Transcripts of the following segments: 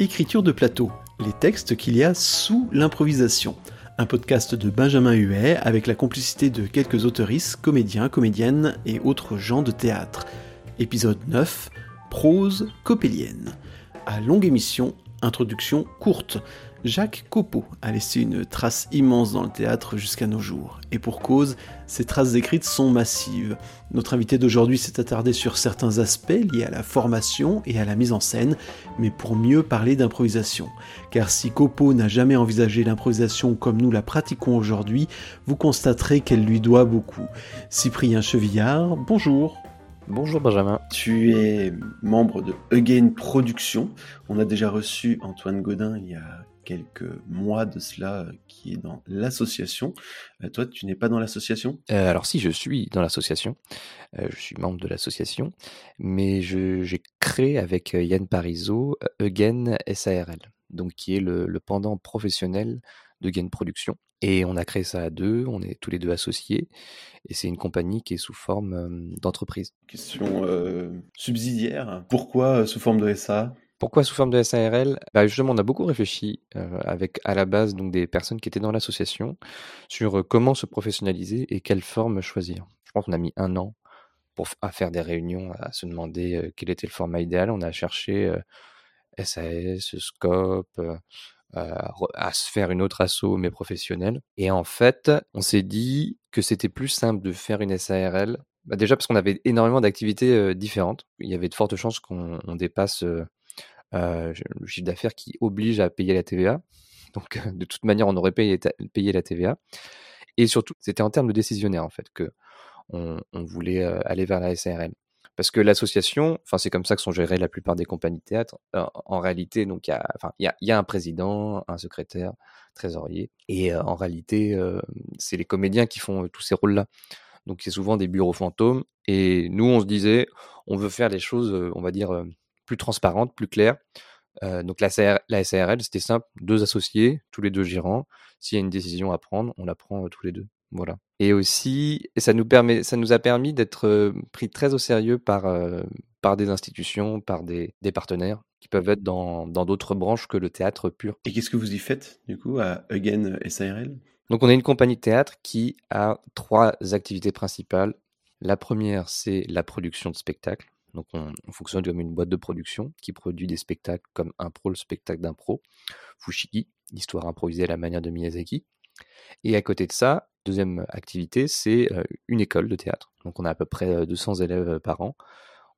Écriture de plateau, les textes qu'il y a sous l'improvisation. Un podcast de Benjamin Huet avec la complicité de quelques autoristes, comédiens, comédiennes et autres gens de théâtre. Épisode 9, prose copélienne. À longue émission, introduction courte. Jacques Copeau a laissé une trace immense dans le théâtre jusqu'à nos jours. Et pour cause, ces traces écrites sont massives. Notre invité d'aujourd'hui s'est attardé sur certains aspects liés à la formation et à la mise en scène, mais pour mieux parler d'improvisation. Car si Copeau n'a jamais envisagé l'improvisation comme nous la pratiquons aujourd'hui, vous constaterez qu'elle lui doit beaucoup. Cyprien Chevillard, bonjour. Bonjour Benjamin. Tu es membre de Again Productions. On a déjà reçu Antoine Godin il y a quelques mois de cela euh, qui est dans l'association. Euh, toi, tu n'es pas dans l'association? Euh, Alors si, je suis dans l'association. je suis membre de l'association, mais j'ai créé avec Yann Parizeau Eugen SARL, donc qui est le, pendant professionnel de Gain Production. Et on a créé ça à deux, on est tous les deux associés, et c'est une compagnie qui est sous forme d'entreprise. Question subsidiaire, pourquoi sous forme de SA pourquoi sous forme de SARL bah Justement, on a beaucoup réfléchi euh, avec à la base donc des personnes qui étaient dans l'association sur euh, comment se professionnaliser et quelle forme choisir. Je pense qu'on a mis un an pour à faire des réunions, à se demander euh, quel était le format idéal. On a cherché SAS, Scope, à se faire une autre asso mais professionnelle. Et en fait, on s'est dit que c'était plus simple de faire une SARL. Bah déjà parce qu'on avait énormément d'activités différentes. Il y avait de fortes chances qu'on dépasse le chiffre d'affaires qui oblige à payer la TVA. Donc, euh, de toute manière, on aurait payé, la TVA. Et surtout, c'était en termes de décisionnaire, en fait, que on, voulait euh, aller vers la SARL. Parce que l'association, enfin, c'est comme ça que sont gérées la plupart des compagnies de théâtre. en réalité, donc, il y a, enfin, il y a, un président, un secrétaire, trésorier. Et en réalité, c'est les comédiens qui font tous ces rôles-là. Donc, c'est souvent des bureaux fantômes. Et nous, on se disait, on veut faire les choses, on va dire, plus transparente, plus claire. Euh, donc la, SARL, c'était simple, deux associés, tous les deux gérants. S'il y a une décision à prendre, on la prend euh, tous les deux. Voilà. Et aussi, ça nous permet, ça nous a permis d'être euh, pris très au sérieux par par des institutions, par des, partenaires qui peuvent être dans d'autres branches que le théâtre pur. Et qu'est-ce que vous y faites du coup à Again SARL Donc on est une compagnie de théâtre qui a trois activités principales. La première, c'est la production de spectacles. Donc on, fonctionne comme une boîte de production qui produit des spectacles comme Impro, le spectacle d'impro, Fushigi, l'histoire improvisée à la manière de Miyazaki. Et à côté de ça, deuxième activité, c'est une école de théâtre. Donc on a à peu près 200 élèves par an,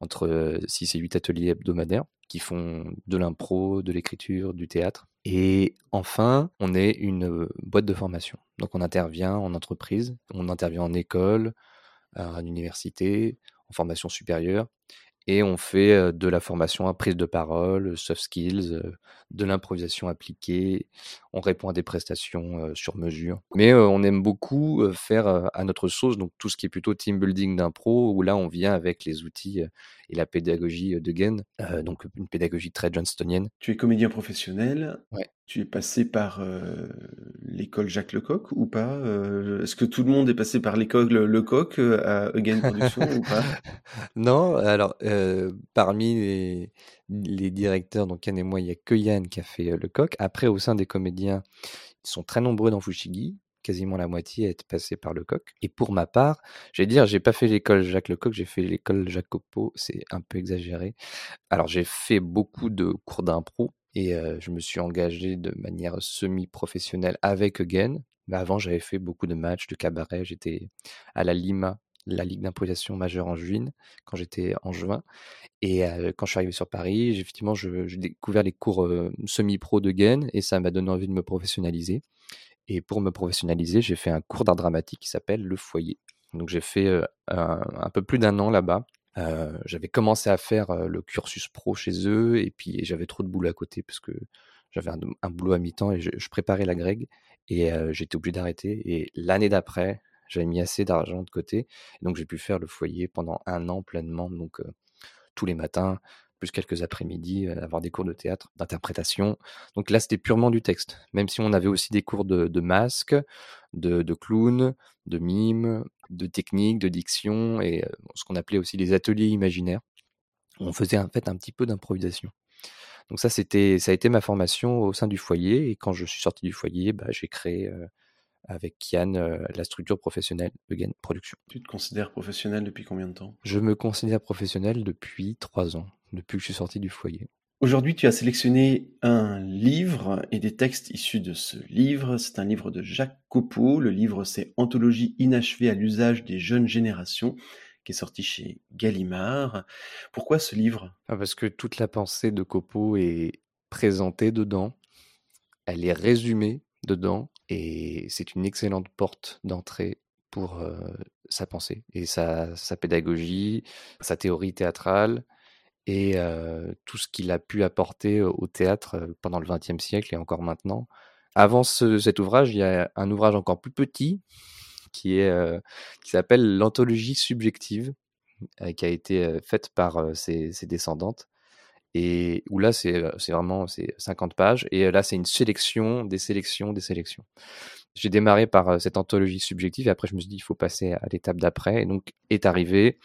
entre 6 et 8 ateliers hebdomadaires qui font de l'impro, de l'écriture, du théâtre. Et enfin, on est une boîte de formation. Donc on intervient en entreprise, on intervient en école, à l'université, en formation supérieure, et on fait de la formation à prise de parole, soft skills, de l'improvisation appliquée. On répond à des prestations sur mesure. Mais on aime beaucoup faire à notre sauce, donc tout ce qui est plutôt team building d'impro, où là on vient avec les outils et la pédagogie de Gain, donc une pédagogie très johnstonienne. Tu es comédien professionnel. Ouais. Tu es passé par l'école Jacques Lecoq ou pas Est-ce que tout le monde est passé par l'école Lecoq à Again Production ou pas? Non, alors parmi les, directeurs, donc Yann et moi, il n'y a que Yann qui a fait Lecoq. Après, au sein des comédiens, ils sont très nombreux dans Fushigi quasiment la moitié est passé par Lecoq. Et pour ma part, je vais dire, j'ai pas fait l'école Jacques Lecoq, j'ai fait l'école Copeau, c'est un peu exagéré. Alors j'ai fait beaucoup de cours d'impro, et je me suis engagé de manière semi-professionnelle avec Again. Mais avant, j'avais fait beaucoup de matchs, de cabaret. J'étais à la Lima, la Ligue d'improvisation majeure en juin, quand j'étais en juin. Et quand je suis arrivé sur Paris, effectivement, j'ai découvert les cours semi-pro de Gain et ça m'a donné envie de me professionnaliser. Et pour me professionnaliser, j'ai fait un cours d'art dramatique qui s'appelle Le Foyer. Donc j'ai fait un peu plus d'un an là-bas j'avais commencé à faire le cursus pro chez eux et puis j'avais trop de boulot à côté parce que j'avais un, boulot à mi-temps et je, préparais la Greg et j'étais obligé d'arrêter. Et l'année d'après, j'avais mis assez d'argent de côté, donc j'ai pu faire le foyer pendant un an pleinement, donc tous les matins, plus quelques après-midi, avoir des cours de théâtre, d'interprétation. Donc là, c'était purement du texte, même si on avait aussi des cours de, de masque, de, de clown, de mime, de technique, de diction et ce qu'on appelait aussi les ateliers imaginaires. On faisait en fait un petit peu d'improvisation. Donc ça, c'était, ça a été ma formation au sein du foyer. Et quand je suis sorti du foyer, bah, j'ai créé avec Kian la structure professionnelle de Gain Production. Tu te considères professionnel depuis combien de temps? Je me considère professionnel depuis trois ans, depuis que je suis sorti du foyer. Aujourd'hui, tu as sélectionné un livre et des textes issus de ce livre. C'est un livre de Jacques Copeau. Le livre, c'est Anthologie inachevée à l'usage des jeunes générations, qui est sorti chez Gallimard. Pourquoi ce livre? Ah, Parce que toute la pensée de Copeau est présentée dedans. Elle est résumée dedans. Et c'est une excellente porte d'entrée pour sa pensée et sa, pédagogie, sa théorie théâtrale et tout ce qu'il a pu apporter au théâtre pendant le XXe siècle et encore maintenant. Avant cet ouvrage, il y a un ouvrage encore plus petit qui est qui s'appelle l'anthologie subjective, qui a été faite par ses, ses, descendantes et où là c'est vraiment c'est 50 pages et là c'est une sélection des sélections des sélections. J'ai démarré par cette anthologie subjective et après je me suis dit il faut passer à l'étape d'après et donc est arrivée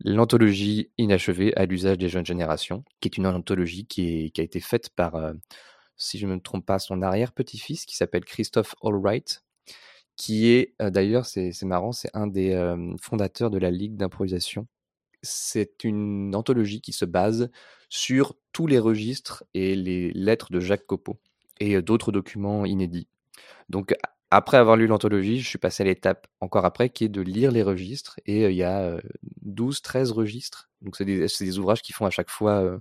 l'anthologie inachevée à l'usage des jeunes générations qui est une anthologie qui a été faite par si je ne me trompe pas son arrière-petit-fils qui s'appelle Christophe Allwright qui est d'ailleurs c'est marrant c'est un des fondateurs de la Ligue d'improvisation c'est une anthologie qui se base sur tous les registres et les lettres de Jacques Copeau et d'autres documents inédits. Donc après avoir lu l'anthologie, je suis passé à l'étape encore après qui est de lire les registres et il y a 12 13 registres. Donc c'est des, ouvrages qui font à chaque fois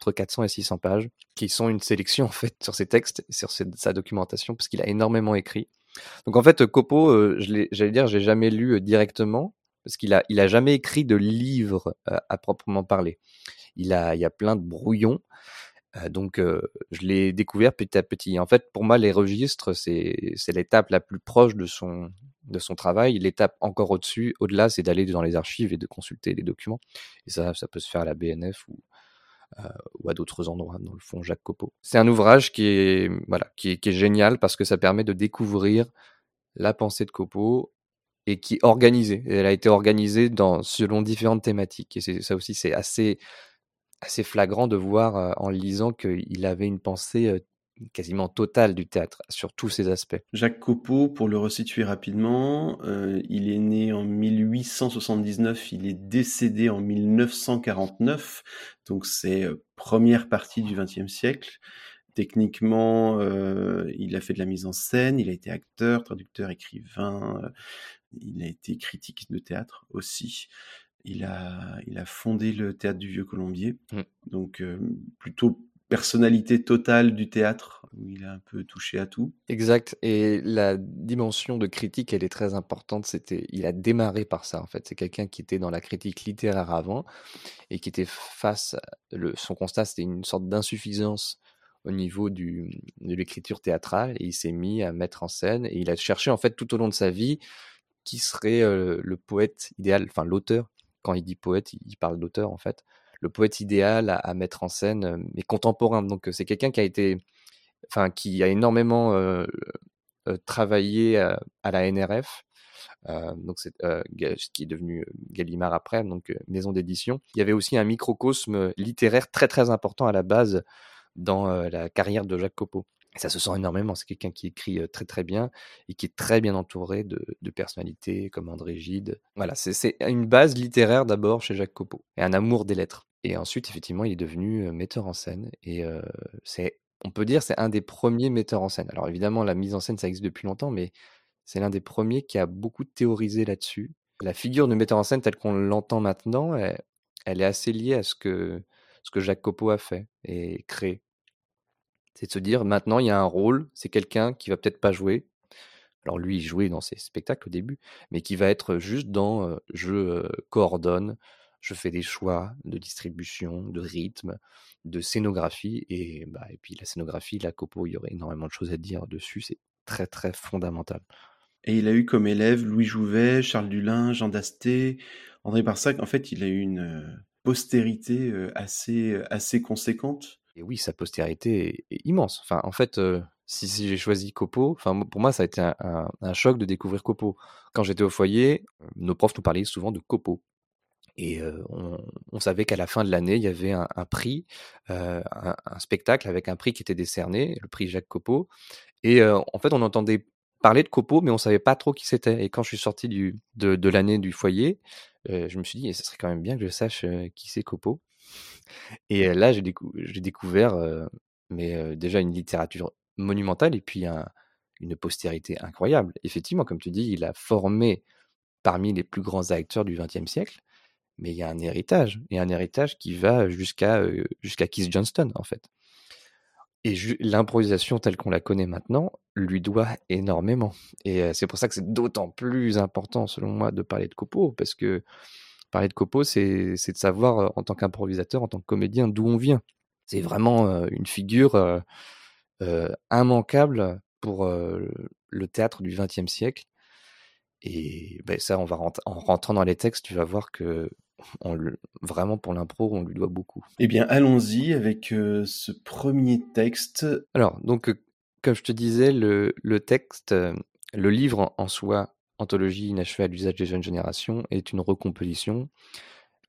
entre 400 et 600 pages qui sont une sélection en fait sur ses textes, sur sa documentation parce qu'il a énormément écrit. Donc en fait Copeau, j'allais dire, j'ai jamais lu directement, parce qu'il a, il a jamais écrit de livre à proprement parler. Il a, il y a plein de brouillons. donc, je l'ai découvert petit à petit. En fait, pour moi, les registres, c'est, c'est l'étape la plus proche de son, de son travail. L'étape encore au-dessus, au-delà, c'est d'aller dans les archives et de consulter les documents. Et ça, ça peut se faire à la BNF ou, ou à d'autres endroits, dans le fond Jacques Copeau. C'est un ouvrage qui est, voilà, qui est, qui est génial parce que ça permet de découvrir la pensée de Copeau et qui est organisée. Elle a été organisée dans, selon différentes thématiques. Et ça aussi, c'est assez, assez flagrant de voir euh, en lisant qu'il avait une pensée euh, quasiment totale du théâtre sur tous ses aspects. Jacques Copeau, pour le resituer rapidement, euh, il est né en 1879, il est décédé en 1949, donc c'est première partie du XXe siècle. Techniquement, il a fait de la mise en scène, il a été acteur, traducteur, écrivain, il a été critique de théâtre aussi. Il a, il a fondé le théâtre du Vieux Colombier. Mmh. Donc, euh, plutôt personnalité totale du théâtre, où il a un peu touché à tout. Exact. Et la dimension de critique, elle est très importante. C'était, il a démarré par ça, en fait. C'est quelqu'un qui était dans la critique littéraire avant et qui était face, le, son constat, c'était une sorte d'insuffisance au niveau du, de l'écriture théâtrale et il s'est mis à mettre en scène et il a cherché, en fait, tout au long de sa vie, qui serait le poète idéal, enfin l'auteur, quand il dit poète, il parle d'auteur en fait, le poète idéal à, mettre en scène, mais contemporain. Donc c'est quelqu'un qui a été, enfin qui a énormément travaillé à, la NRF, donc c'est ce qui est devenu Gallimard après, donc maison d'édition. Il y avait aussi un microcosme littéraire très très important à la base dans la carrière de Jacques Copeau. Et ça se sent énormément. C'est quelqu'un qui écrit très très bien et qui est très bien entouré de, personnalités comme André Gide. Voilà, c'est une base littéraire d'abord chez Jacques Copeau et un amour des lettres. Et ensuite, effectivement, il est devenu metteur en scène et c'est, on peut dire, c'est un des premiers metteurs en scène. Alors évidemment, la mise en scène, ça existe depuis longtemps, mais c'est l'un des premiers qui a beaucoup théorisé là-dessus. La figure de metteur en scène telle qu'on l'entend maintenant, elle, est assez liée à ce que Jacques Copeau a fait et créé. C'est de se dire maintenant il y a un rôle, c'est quelqu'un qui va peut-être pas jouer. Alors lui, il jouait dans ses spectacles au début, mais qui va être juste dans je coordonne, je fais des choix de distribution, de rythme, de scénographie et bah et puis la scénographie, la copo, il y aurait énormément de choses à dire dessus, c'est très très fondamental. Et il a eu comme élève Louis Jouvet, Charles Dulin, Jean Dasté, André Barsac. En fait, il a eu une postérité assez assez conséquente. Et oui, sa postérité est, immense. Enfin, en fait, si, j'ai choisi Copo, enfin, pour moi, ça a été un, choc de découvrir Copo. Quand j'étais au foyer, nos profs nous parlaient souvent de Copo. Et on, savait qu'à la fin de l'année, il y avait un, prix, un, spectacle avec un prix qui était décerné, le prix Jacques Copeau. Et en fait, on entendait parler de Copeau, mais on savait pas trop qui c'était. Et quand je suis sorti de, l'année du foyer, je me suis dit, ce serait quand même bien que je sache qui c'est Copeau. Et là, j'ai découvert mais déjà une littérature monumentale et puis une postérité incroyable. Effectivement, comme tu dis, il a formé parmi les plus grands acteurs du XXe siècle, mais il y a un héritage, et un héritage qui va jusqu'à jusqu'à Keith Johnston, en fait. Et l'improvisation telle qu'on la connaît maintenant lui doit énormément. Et c'est pour ça que c'est d'autant plus important, selon moi, de parler de Copo, parce que parler de Copo, c'est de savoir, en tant qu'improvisateur, en tant que comédien, d'où on vient. C'est vraiment une figure immanquable pour le théâtre du XXe siècle. Et ben, ça, on va en rentrant dans les textes, tu vas voir que vraiment pour l'impro, on lui doit beaucoup. Eh bien, allons-y avec ce premier texte. Alors, donc, comme je te disais, le, texte, le livre en, soi, Anthologie inachevée à l'usage des jeunes générations, est une recomposition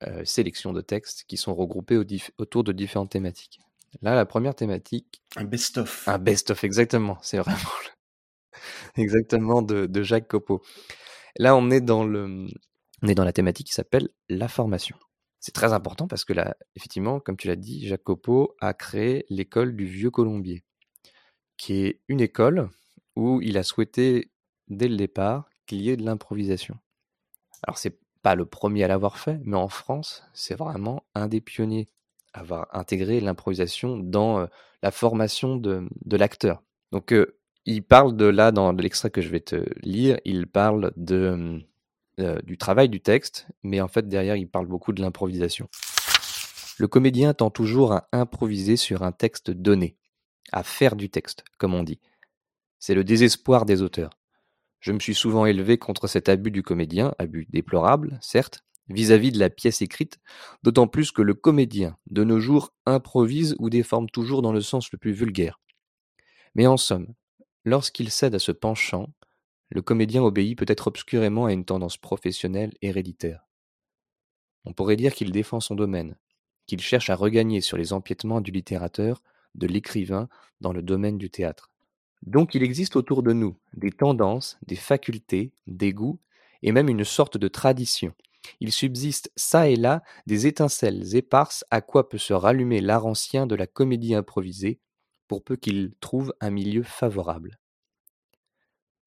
euh, sélection de textes qui sont regroupés autour de différentes thématiques. Là, la première thématique. Un best-of. Un best-of, exactement. C'est vraiment exactement de, Jacques Copeau. Là, on est dans le, on est dans la thématique qui s'appelle la formation. C'est très important parce que là, effectivement, comme tu l'as dit, Jacques Copeau a créé l'école du Vieux Colombier, qui est une école où il a souhaité dès le départ qu'il y de l'improvisation. Alors c'est pas le premier à l'avoir fait, mais en France, c'est vraiment un des pionniers à avoir intégré l'improvisation dans la formation de, l'acteur. Donc, il parle de là, dans l'extrait que je vais te lire, il parle de, du travail du texte, mais en fait, derrière, il parle beaucoup de l'improvisation. Le comédien tend toujours à improviser sur un texte donné, à faire du texte, comme on dit. C'est le désespoir des auteurs. Je me suis souvent élevé contre cet abus du comédien, abus déplorable, certes, vis-à-vis de la pièce écrite, d'autant plus que le comédien, de nos jours, improvise ou déforme toujours dans le sens le plus vulgaire. Mais en somme, lorsqu'il cède à ce penchant, le comédien obéit peut-être obscurément à une tendance professionnelle héréditaire. On pourrait dire qu'il défend son domaine, qu'il cherche à regagner sur les empiétements du littérateur, de l'écrivain, dans le domaine du théâtre. Donc il existe autour de nous des tendances, des facultés, des goûts, et même une sorte de tradition. Il subsiste çà et là des étincelles éparses à quoi peut se rallumer l'art ancien de la comédie improvisée, pour peu qu'il trouve un milieu favorable.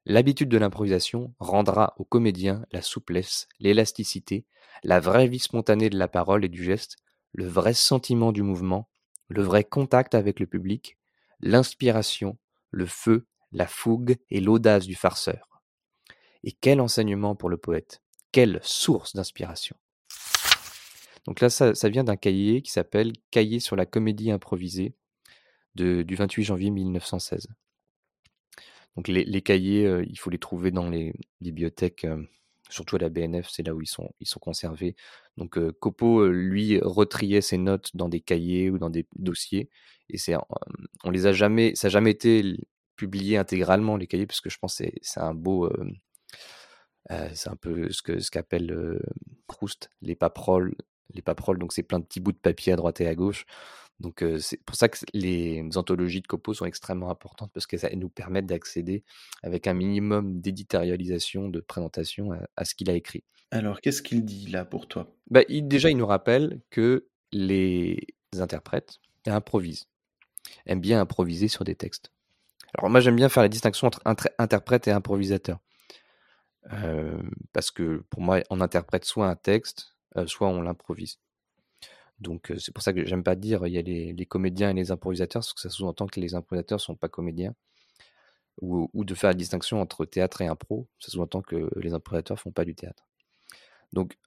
L'habitude de l'improvisation rendra au comédien la souplesse, l'élasticité, la vraie vie spontanée de la parole et du geste, le vrai sentiment du mouvement, le vrai contact avec le public, l'inspiration, le feu, la fougue et l'audace du farceur. Et quel enseignement pour le poète, quelle source d'inspiration. Donc là, ça, vient d'un cahier qui s'appelle Cahier sur la comédie improvisée du 28 janvier 1916. Donc les, cahiers, euh, il faut les trouver dans les bibliothèques, euh, surtout à la BNF, c'est là où ils sont, conservés. Donc euh, Copo, lui, retriait ses notes dans des cahiers ou dans des dossiers et c'est, on les a jamais, ça n'a jamais été publié intégralement les cahiers parce que je pense que c'est, un beau, c'est un peu ce que ce qu'appelle Proust les paperoles, les paperoles. Donc c'est plein de petits bouts de papier à droite et à gauche. Donc c'est pour ça que les anthologies de Copo sont extrêmement importantes parce qu'elles nous permettent d'accéder avec un minimum d'éditorialisation, de présentation à, ce qu'il a écrit. Alors qu'est-ce qu'il dit là pour toi? Bah, Déjà, il nous rappelle que les interprètes improvisent aime bien improviser sur des textes. Alors moi j'aime bien faire la distinction entre interprète et improvisateur. Euh, parce que pour moi on interprète soit un texte, euh, soit on l'improvise. Donc c'est pour ça que j'aime pas dire il y a les, comédiens et les improvisateurs, parce que ça sous-entend que les improvisateurs sont pas comédiens. Ou, de faire la distinction entre théâtre et impro, ça sous-entend que les improvisateurs font pas du théâtre. Donc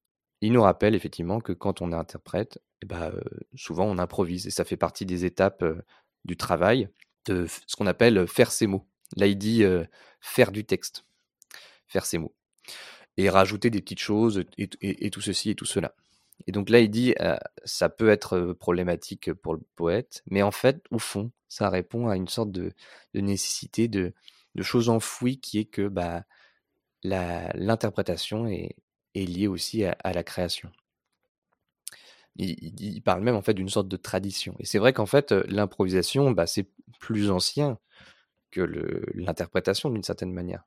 il nous rappelle effectivement que quand on interprète, eh ben, souvent on improvise et ça fait partie des étapes du travail, de ce qu'on appelle faire ses mots. Là, il dit faire du texte, faire ses mots, et rajouter des petites choses, et, tout ceci et tout cela. Et donc là, il dit, ça peut être problématique pour le poète, mais en fait, au fond, ça répond à une sorte de, nécessité, de, choses enfouies, qui est que bah, l'interprétation est, liée aussi à, la création. Il, parle même en fait d'une sorte de tradition. Et c'est vrai qu'en fait, l'improvisation, bah, c'est plus ancien que l'interprétation d'une certaine manière.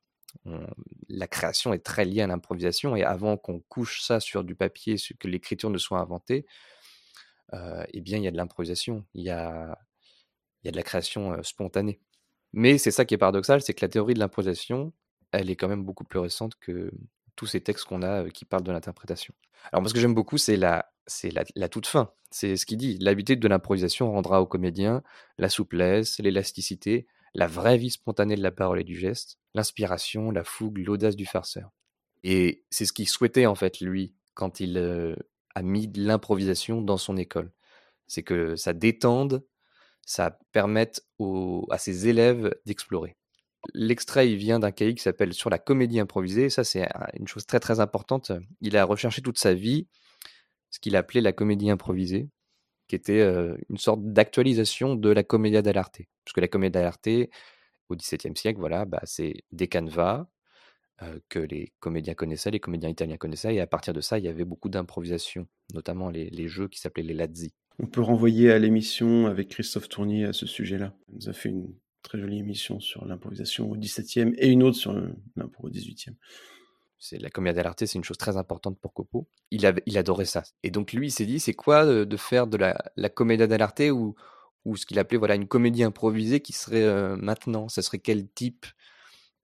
La création est très liée à l'improvisation et avant qu'on couche ça sur du papier, que l'écriture ne soit inventée, eh bien, il y a de l'improvisation, il y a, y a de la création spontanée. Mais c'est ça qui est paradoxal, c'est que la théorie de l'improvisation, elle est quand même beaucoup plus récente que tous ces textes qu'on a qui parlent de l'interprétation. Alors moi, ce que j'aime beaucoup, c'est la, c'est la, toute fin. C'est ce qu'il dit. L'habitude de l'improvisation rendra au comédien la souplesse, l'élasticité, la vraie vie spontanée de la parole et du geste, l'inspiration, la fougue, l'audace du farceur. Et c'est ce qu'il souhaitait en fait, lui, quand il a mis de l'improvisation dans son école. C'est que ça détende, ça permette à ses élèves d'explorer. L'extrait, il vient d'un cahier qui s'appelle Sur la comédie improvisée. Ça, c'est une chose très très importante. Il a recherché toute sa vie ce qu'il appelait la comédie improvisée, qui était une sorte d'actualisation de la commedia dell'arte. Parce que la commedia dell'arte, au XVIIe siècle, voilà, bah, c'est des canevas que les comédiens connaissaient, les comédiens italiens connaissaient, et à partir de ça, il y avait beaucoup d'improvisation, notamment les, jeux qui s'appelaient les lazzi. On peut renvoyer à l'émission avec Christophe Tournier à ce sujet-là. Il nous a fait une très jolie émission sur l'improvisation au XVIIe et une autre sur l'impro au XVIIIe c'est la comédie dell'arte, c'est une chose très importante pour Copo. Il, il adorait ça. Et donc lui, il s'est dit, c'est quoi de, faire de la, la comédie dell'arte ou, ou ce qu'il appelait voilà une comédie improvisée qui serait euh, maintenant? Ça serait quel type,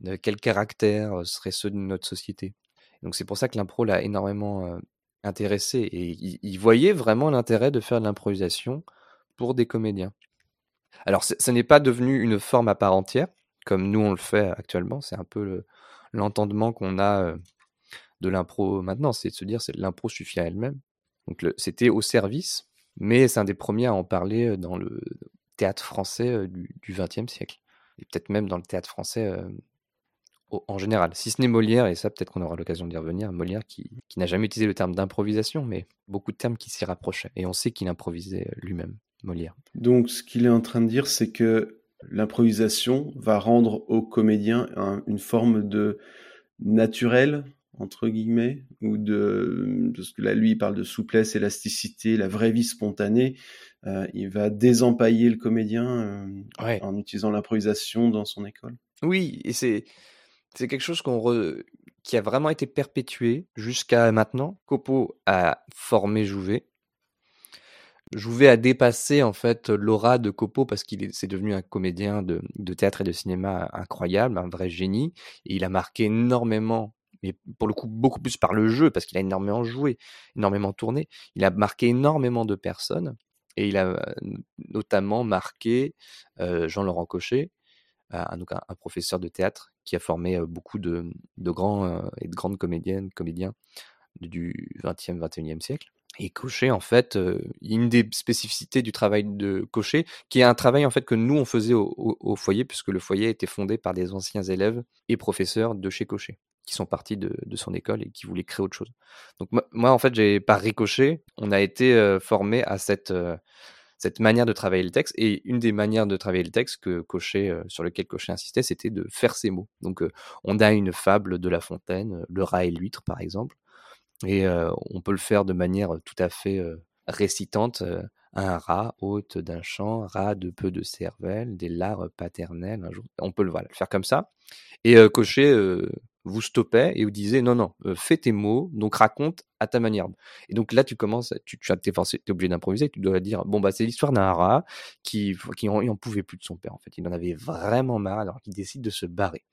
de, quel caractère euh, serait ceux de notre société? Donc c'est pour ça que l'impro l'a énormément euh, intéressé et il, voyait vraiment l'intérêt de faire de l'improvisation pour des comédiens. Alors ce n'est pas devenu une forme à part entière comme nous on le fait actuellement. C'est un peu le, l'entendement qu'on a de l'impro maintenant, c'est de se dire que l'impro suffit à elle-même. Donc c'était au service, mais c'est un des premiers à en parler dans le théâtre français du XXe siècle, et peut-être même dans le théâtre français en général. Si ce n'est Molière, et ça peut-être qu'on aura l'occasion d'y revenir, Molière qui, qui n'a jamais utilisé le terme d'improvisation, mais beaucoup de termes qui s'y rapprochaient, et on sait qu'il improvisait lui-même, Molière. Donc ce qu'il est en train de dire, c'est que l'improvisation va rendre au comédien une forme de naturel entre guillemets ou de parce que là lui il parle de souplesse élasticité la vraie vie spontanée. Euh, il va désempailler le comédien euh, en utilisant l'improvisation dans son école. Oui et c'est c'est quelque chose qu'on qui a vraiment été perpétué jusqu'à maintenant. Copo a formé Jouvet Jouvet a dépassé en fait l'aura de Copo parce qu'il s'est devenu un comédien de, théâtre et de cinéma incroyable, un vrai génie. Il a marqué énormément, mais pour le coup beaucoup plus par le jeu parce qu'il a énormément joué, énormément tourné. Il a marqué énormément de personnes et il a notamment marqué Jean-Laurent Cochet, un, un, professeur de théâtre qui a formé beaucoup de, grands et de grandes comédiennes, comédiens du 20e, 21e siècle. Et Cochet, en fait, une des spécificités du travail de Cochet, qui est un travail en fait que nous on faisait au, foyer, puisque le foyer était fondé par des anciens élèves et professeurs de chez Cochet, qui sont partis de, son école et qui voulaient créer autre chose. Donc moi, en fait, j'ai par ricochet, on a été formé à cette cette manière de travailler le texte. Et une des manières de travailler le texte que Cochet, sur lequel Cochet insistait, c'était de faire ses mots. Donc on a une fable de La Fontaine, le rat et l'huître par exemple et on peut le faire de manière tout à fait récitante. un rat, hôte d'un champ, rat de peu de cervelle, des larves paternelles. Un jour, on peut le, faire comme ça. Et Cochet vous stoppait et vous disait non, non, fais tes mots, donc raconte à ta manière. Et donc là, tu commences, tu, tu es, obligé d'improviser, tu dois dire bon, bah, c'est l'histoire d'un rat qui, qui en, pouvait plus de son père, en fait. Il en avait vraiment marre, alors qu'il décide de se barrer.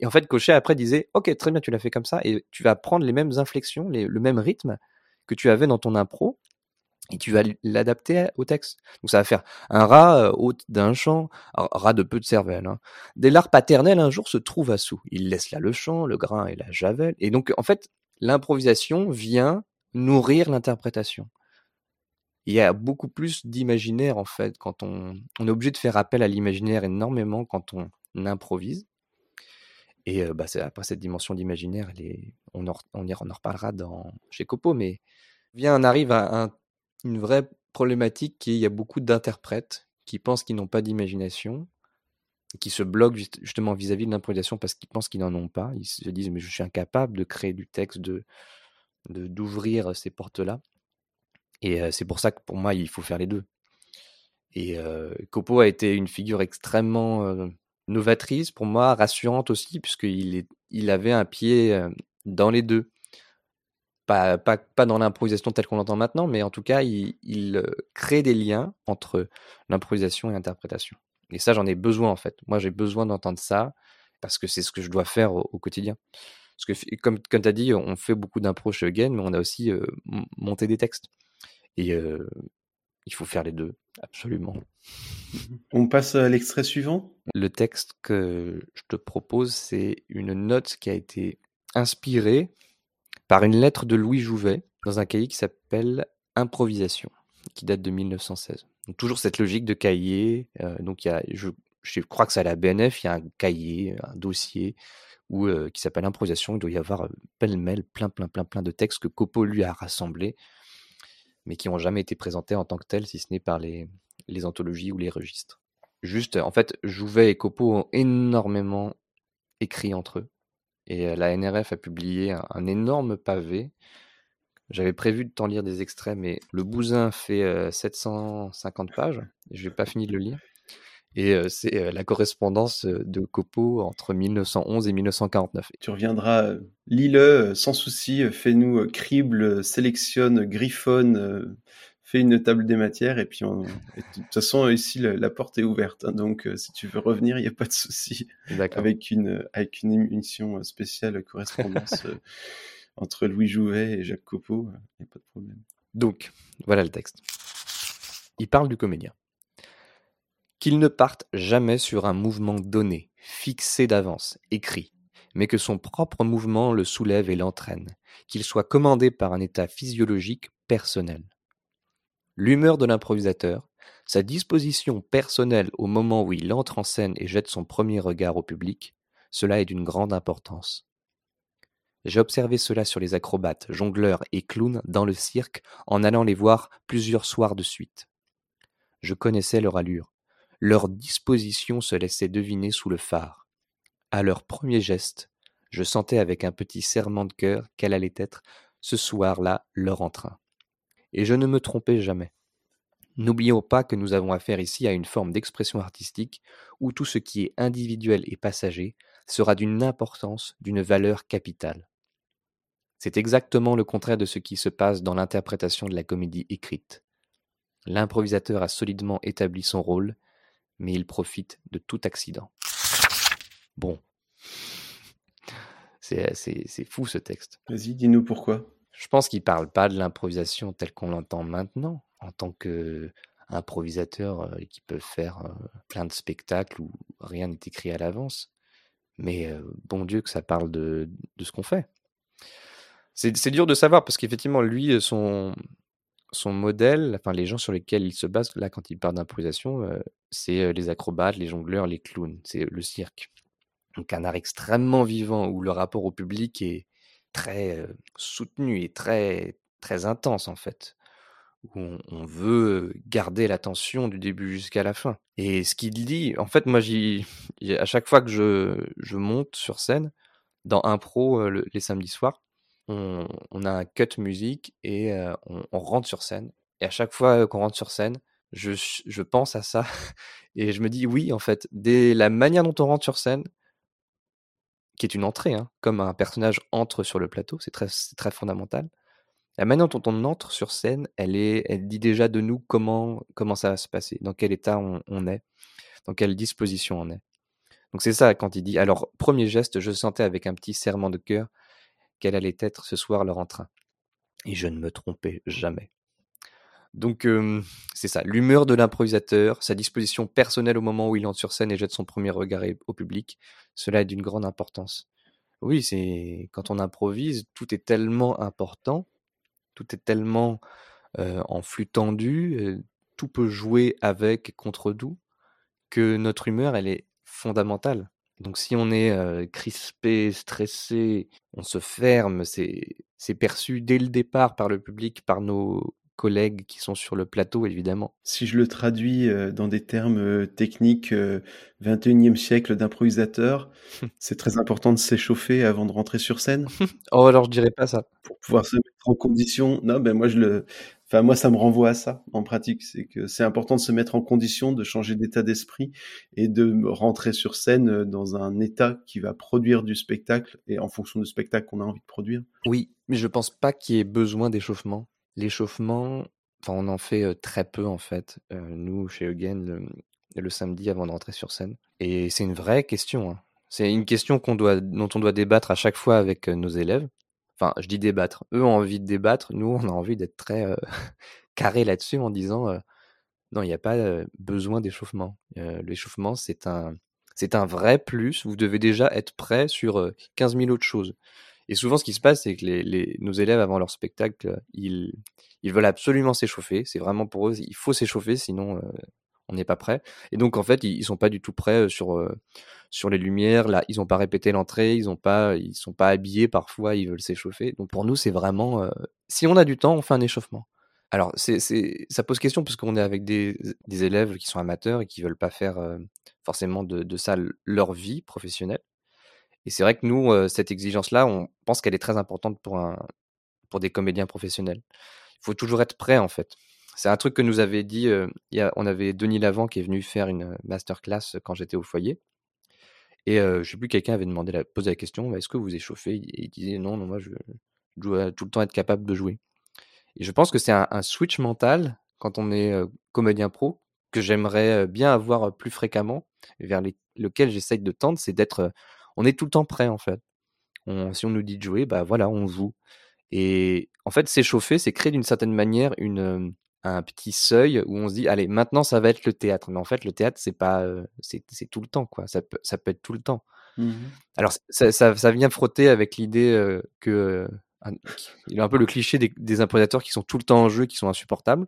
Et en fait, Cochet après disait Ok, très bien, tu l'as fait comme ça, et tu vas prendre les mêmes inflexions, le même rythme que tu avais dans ton impro, et tu vas l'adapter au texte. Donc ça va faire un rat euh, hôte d'un champ, un rat de peu de cervelle. Hein. Dès l'art paternel un jour se trouve à sous. Il laisse là le champ, le grain et la javel. Et donc en fait, l'improvisation vient nourrir l'interprétation. Il y a beaucoup plus d'imaginaire en fait quand on, on est obligé de faire appel à l'imaginaire énormément quand on improvise. Et bah, après cette dimension d'imaginaire, on, on, en reparlera chez Copo, mais vient, on arrive à une vraie problématique qui est il y a beaucoup d'interprètes qui pensent qu'ils n'ont pas d'imagination, qui se bloquent justement vis-à-vis de l'improvisation parce qu'ils pensent qu'ils n'en ont pas. Ils se disent mais je suis incapable de créer du texte, de d'ouvrir ces portes-là. Et c'est pour ça que pour moi, il faut faire les deux. Et Copo a été une figure extrêmement novatrice pour moi, rassurante aussi, puisqu'il il avait un pied dans les deux. Pas, pas, pas dans l'improvisation telle qu'on l'entend maintenant, mais en tout cas, il, il crée des liens entre l'improvisation et l'interprétation. Et ça, j'en ai besoin en fait. Moi, j'ai besoin d'entendre ça parce que c'est ce que je dois faire au, quotidien. Parce que, comme, comme tu as dit, on fait beaucoup d'impro chez Again, mais on a aussi monté des textes. Et il faut faire les deux, absolument. On passe à l'extrait suivant Le texte que je te propose, c'est une note qui a été inspirée par une lettre de Louis Jouvet dans un cahier qui s'appelle Improvisation, qui date de 1916. Donc, toujours cette logique de cahier. donc, il y a, je, je, crois que c'est à la BNF, il y a un cahier, un dossier où, qui s'appelle Improvisation. Il doit y avoir pêle-mêle plein, plein, plein, plein de textes que Copo lui a rassemblés mais qui n'ont jamais été présentés en tant que tels, si ce n'est par les, les anthologies ou les registres. Juste, en fait, Jouvet et Copo ont énormément écrit entre eux. Et la NRF a publié un, énorme pavé. J'avais prévu de t'en lire des extraits, mais le bousin fait 750 pages. Je n'ai pas fini de le lire. Et c'est la correspondance de Copo entre 1911 et 1949. Tu reviendras, lis-le sans souci, fais-nous crible, sélectionne, griffonne, fais une table des matières et puis de toute façon ici la, porte est ouverte hein, donc si tu veux revenir il n'y a pas de souci. Avec une avec une émission spéciale correspondance entre Louis Jouvet et Jacques Copeau il n'y a pas de problème. Donc voilà le texte. Il parle du comédien qu'il ne parte jamais sur un mouvement donné, fixé d'avance, écrit, mais que son propre mouvement le soulève et l'entraîne, qu'il soit commandé par un état physiologique personnel. L'humeur de l'improvisateur, sa disposition personnelle au moment où il entre en scène et jette son premier regard au public, cela est d'une grande importance. J'ai observé cela sur les acrobates, jongleurs et clowns dans le cirque en allant les voir plusieurs soirs de suite. Je connaissais leur allure, leur disposition se laissait deviner sous le phare. À leur premier geste, je sentais avec un petit serrement de cœur qu'elle allait être, ce soir-là, leur entrain. Et je ne me trompais jamais. N'oublions pas que nous avons affaire ici à une forme d'expression artistique où tout ce qui est individuel et passager sera d'une importance, d'une valeur capitale. C'est exactement le contraire de ce qui se passe dans l'interprétation de la comédie écrite. L'improvisateur a solidement établi son rôle mais il profite de tout accident. Bon. C'est fou ce texte. Vas-y, dis-nous pourquoi. Je pense qu'il ne parle pas de l'improvisation telle qu'on l'entend maintenant, en tant qu'improvisateur euh, qui peut faire euh, plein de spectacles où rien n'est écrit à l'avance. Mais euh, bon Dieu que ça parle de, de ce qu'on fait. C'est dur de savoir parce qu'effectivement, lui, son, son modèle, enfin les gens sur lesquels il se base là quand il parle d'improvisation, c'est les acrobates, les jongleurs, les clowns, c'est le cirque. Donc un art extrêmement vivant où le rapport au public est très soutenu et très très intense en fait, où on, veut garder l'attention du début jusqu'à la fin. Et ce qu'il dit, en fait, moi, j'y, à chaque fois que je, je monte sur scène dans impro les samedis soirs, on, a un cut musique et on, rentre sur scène. Et à chaque fois qu'on rentre sur scène, je, pense à ça et je me dis oui, en fait, dès la manière dont on rentre sur scène, qui est une entrée, hein, comme un personnage entre sur le plateau, c'est très, très fondamental. La manière dont on entre sur scène, elle, est, elle dit déjà de nous comment, comment ça va se passer, dans quel état on, on est, dans quelle disposition on est. Donc c'est ça quand il dit. Alors, premier geste, je sentais avec un petit serrement de cœur quel allait être ce soir leur entrain. Et je ne me trompais jamais. Donc c'est ça, l'humeur de l'improvisateur, sa disposition personnelle au moment où il entre sur scène et jette son premier regard au public, cela est d'une grande importance. Oui, c'est quand on improvise, tout est tellement important, tout est tellement en flux tendu, tout peut jouer avec contre nous, que notre humeur, elle est fondamentale. Donc si on est crispé, stressé, on se ferme, c'est perçu dès le départ par le public, par nos collègues qui sont sur le plateau, évidemment. Si je le traduis dans des termes techniques 21e siècle d'improvisateur, c'est très important de s'échauffer avant de rentrer sur scène? oh alors je dirais pas ça. Pour pouvoir se mettre en condition? Non, ben moi je le Enfin, moi, ça me renvoie à ça en pratique. C'est que c'est important de se mettre en condition, de changer d'état d'esprit et de rentrer sur scène euh, dans un état qui va produire du spectacle et en fonction du spectacle qu'on a envie de produire. Oui, mais je pense pas qu'il y ait besoin d'échauffement. L'échauffement, enfin, on en fait euh, très peu en fait. Euh, nous, chez Eugen, le, samedi avant de rentrer sur scène. Et c'est une vraie question. Hein. C'est une question qu'on doit, dont on doit débattre à chaque fois avec nos élèves. Enfin, je dis débattre. Eux ont envie de débattre. Nous, on a envie d'être très euh, carré là-dessus en disant non, il n'y a pas besoin d'échauffement. L'échauffement, c'est un, c'est un vrai plus. Vous devez déjà être prêt sur 15 000 autres choses. Et souvent, ce qui se passe, c'est que nos élèves, avant leur spectacle, ils, ils veulent absolument s'échauffer. C'est vraiment pour eux, il faut s'échauffer, sinon on n'est pas prêt. Et donc, en fait, ils, ils sont pas du tout prêts sur sur les lumières. Là, ils n'ont pas répété l'entrée, ils ont pas, ils sont pas habillés parfois, ils veulent s'échauffer. Donc pour nous, c'est vraiment, euh, si on a du temps, on fait un échauffement. Alors c'est, c'est, ça pose question parce qu'on est avec des, des, élèves qui sont amateurs et qui veulent pas faire euh, forcément de, de, ça leur vie professionnelle. Et c'est vrai que nous, euh, cette exigence-là, on pense qu'elle est très importante pour un, pour des comédiens professionnels. Il faut toujours être prêt en fait. C'est un truc que nous avait dit, on avait Denis Lavant qui est venu faire une masterclass quand j'étais au foyer. Et je je sais plus, quelqu'un avait demandé la, posé la question est-ce que vous échauffez? Et il disait non, non, moi je, dois tout le temps être capable de jouer. Et je pense que c'est un, switch mental quand on est comédien pro que j'aimerais bien avoir plus fréquemment, vers lequel j'essaye de tendre, c'est d'être. on est tout le temps prêt en fait. si on nous dit de jouer, bah voilà, on joue. Et en fait, s'échauffer, c'est créer d'une certaine manière une, un petit seuil où on se dit allez maintenant ça va être le théâtre. Mais en fait le théâtre c'est pas c'est tout le temps quoi. Ça peut ça peut être tout le temps. Mmh alors ça, ça, vient frotter avec l'idée que il a un peu le cliché des, des, improvisateurs qui sont tout le temps en jeu qui sont insupportables.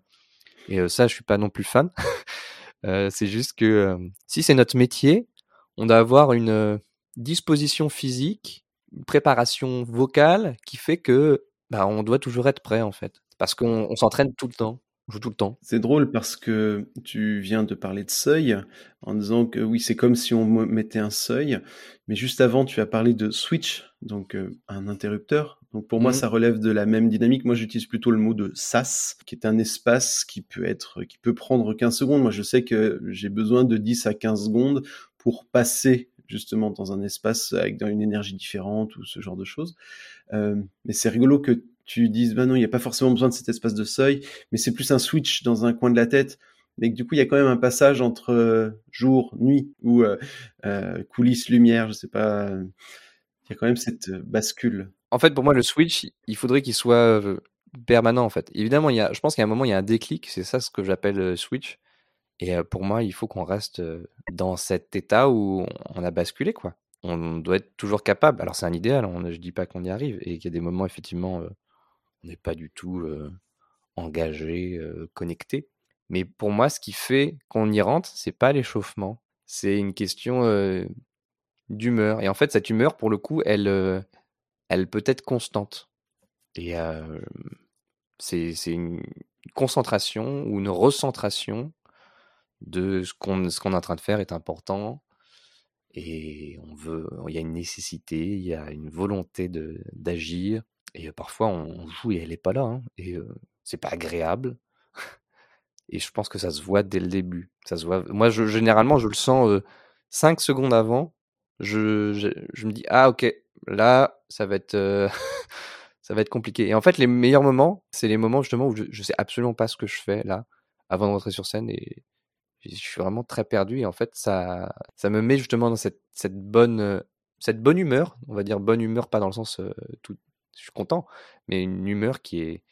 Et ça je suis pas non plus fan. C'est juste que si c'est notre métier on doit avoir une disposition physique une préparation vocale qui fait que bah, on doit toujours être prêt en fait. Parce qu'on s'entraîne tout le temps joue tout le temps. C'est drôle parce que tu viens de parler de seuil en disant que oui, c'est comme si on mettait un seuil, mais juste avant, tu as parlé de switch, donc euh, un interrupteur. Donc pour moi, mmh. ça relève de la même dynamique. Moi, j'utilise plutôt le mot de sas, qui est un espace qui peut être, qui peut prendre 15 secondes. Moi, je sais que j'ai besoin de 10 à 15 secondes pour passer justement dans un espace avec une énergie différente ou ce genre de choses. Euh, mais c'est rigolo que tu dises, ben non, il n'y a pas forcément besoin de cet espace de seuil, mais c'est plus un switch dans un coin de la tête. Mais que, du coup, il y a quand même un passage entre euh, jour, nuit, ou euh, euh, coulisses, lumière, je sais pas. Il y a quand même cette bascule. En fait, pour moi, le switch, il faudrait qu'il soit permanent, en fait. Évidemment, il y a, je pense qu'à un moment, il y a un déclic, c'est ça ce que j'appelle switch. Et pour moi, il faut qu'on reste dans cet état où on a basculé, quoi. On doit être toujours capable. Alors, c'est un idéal, on, je dis pas qu'on y arrive, et qu'il y a des moments, effectivement, on n'est pas du tout engagé, connecté. Mais pour moi, ce qui fait qu'on y rentre, c'est pas l'échauffement, c'est une question d'humeur. Et en fait, cette humeur, pour le coup, elle, elle peut être constante. Et c'est une concentration ou une recentration de ce qu'on est en train de faire est important. Et on veut, il y a une nécessité, il y a une volonté d'agir. Et parfois, on joue et elle est pas là, hein, et c'est pas agréable. et je pense que ça se voit dès le début. Ça se voit. Moi, généralement, je le sens 5 secondes avant. Je, je, me dis ah ok, là, ça va être ça va être compliqué. Et en fait, les meilleurs moments, c'est les moments justement où je, je sais absolument pas ce que je fais là avant de rentrer sur scène et je suis vraiment très perdu. Et en fait, ça ça me met justement dans cette, cette bonne cette bonne humeur, on va dire bonne humeur, pas dans le sens tout, je suis content, mais une humeur qui est,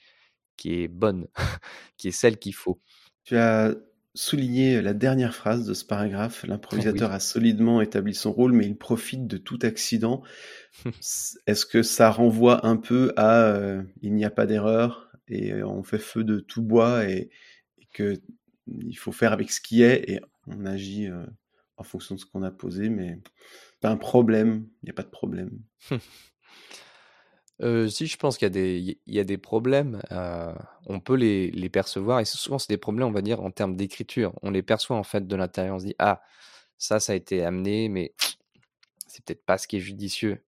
qui est bonne, qui est celle qu'il faut. Tu as souligné la dernière phrase de ce paragraphe. L'improvisateur a solidement établi son rôle, mais il profite de tout accident. Est-ce que ça renvoie un peu à euh, il n'y a pas d'erreur et euh, on fait feu de tout bois et, que il faut faire avec ce qui est et on agit euh, en fonction de ce qu'on a posé, mais pas un problème, il n'y a pas de problème. si, je pense qu'il y a des il y a des problèmes, on peut les les percevoir et souvent c'est des problèmes, on va dire, en termes d'écriture. On les perçoit en fait de l'intérieur, on se dit: «Ah, ça, ça a été amené, mais c'est peut-être pas ce qui est judicieux».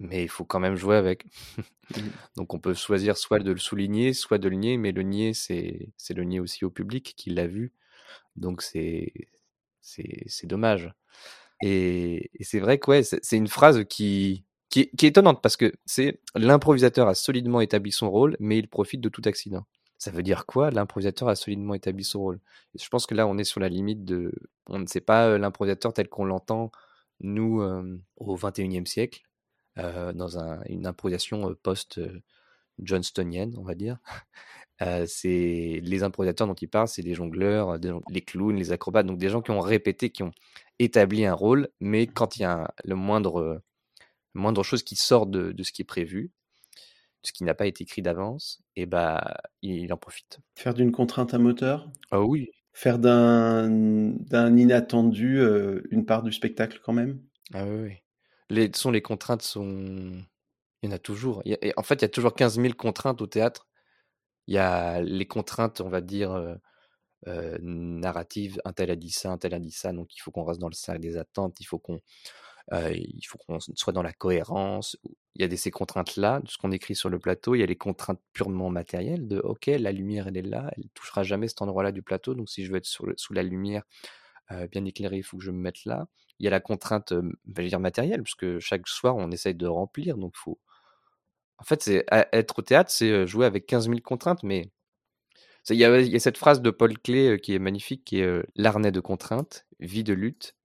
mais il faut quand même jouer avec. Mmh. Donc on peut choisir soit de le souligner, soit de le nier, mais le nier, c'est c'est le nier aussi au public qui l'a vu. Donc c'est c'est dommage. Et, et c'est vrai que ouais, c'est une phrase qui, qui est, étonnante parce que c'est l'improvisateur a solidement établi son rôle, mais il profite de tout accident. Ça veut dire quoi L'improvisateur a solidement établi son rôle? Je pense que là, on est sur la limite de. On ne sait pas l'improvisateur tel qu'on l'entend, nous, au 21e siècle. Euh, dans un, une improvisation euh, post-Johnstonienne, on va dire. Euh, c'est les improvisateurs dont il parle, c'est les jongleurs, les clowns, les acrobates, donc des gens qui ont répété, qui ont établi un rôle, mais quand il y a le moindre, moindre chose qui sort de, de, ce qui est prévu, ce qui n'a pas été écrit d'avance, et bah il, en profite. Faire d'une contrainte un moteur? Ah oui. Faire d'un inattendu une part du spectacle quand même? Ah oui, oui. Les, sont, les contraintes sont. Il y en a toujours. en fait, il y a toujours 15 000 contraintes au théâtre. Il y a les contraintes, on va dire, euh, euh, narratives. Un tel a dit ça, un tel a dit ça. Donc, il faut qu'on reste dans le cercle des attentes. Il faut qu'on euh, il faut qu'on soit dans la cohérence. Il y a ces contraintes-là, de ce qu'on écrit sur le plateau. Il y a les contraintes purement matérielles de OK, la lumière, elle est là. Elle touchera jamais cet endroit-là du plateau. Donc, si je veux être sous la lumière, bien éclairé, il faut que je me mette là. Il y a la contrainte, dire matérielle, puisque chaque soir, on essaye de remplir, donc faut en fait, c'est être au théâtre, c'est, jouer avec 15 000 contraintes, mais il y a cette phrase de Paul Klee, qui est magnifique, qui est, «L'arnais de contraintes, vie de lutte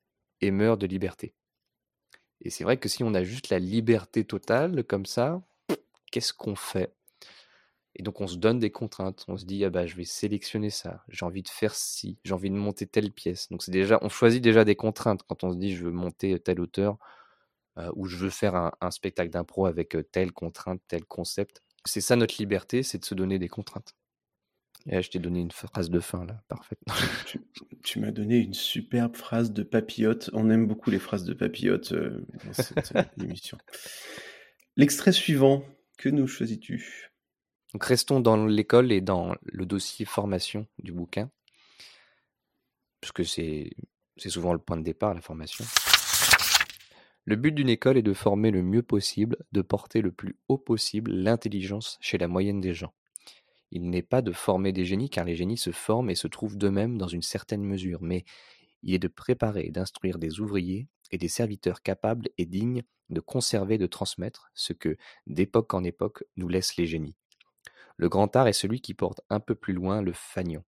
et meurt de liberté» et c'est vrai que si on a juste la liberté totale comme ça, qu'est-ce qu'on fait? Et donc on se donne des contraintes. On se dit ah bah je vais sélectionner ça. J'ai envie de faire ci. J'ai envie de monter telle pièce. Donc c'est déjà on choisit déjà des contraintes quand on se dit je veux monter telle hauteur euh, ou je veux faire un, spectacle d'impro avec euh, telle contrainte, tel concept. C'est ça notre liberté, c'est de se donner des contraintes. Et je t'ai donné une phrase de fin là, parfaite. tu, m'as donné une superbe phrase de papillote. On aime beaucoup les phrases de papillote euh, dans cette émission. L'extrait suivant, que nous choisis-tu? Donc restons dans l'école et dans le dossier formation du bouquin, puisque c'est souvent le point de départ, la formation. Le but d'une école est de former le mieux possible, de porter le plus haut possible l'intelligence chez la moyenne des gens. Il n'est pas de former des génies, car les génies se forment et se trouvent d'eux-mêmes dans une certaine mesure, mais il est de préparer et d'instruire des ouvriers et des serviteurs capables et dignes de conserver et de transmettre ce que, d'époque en époque, nous laissent les génies. Le grand art est celui qui porte un peu plus loin le fanion.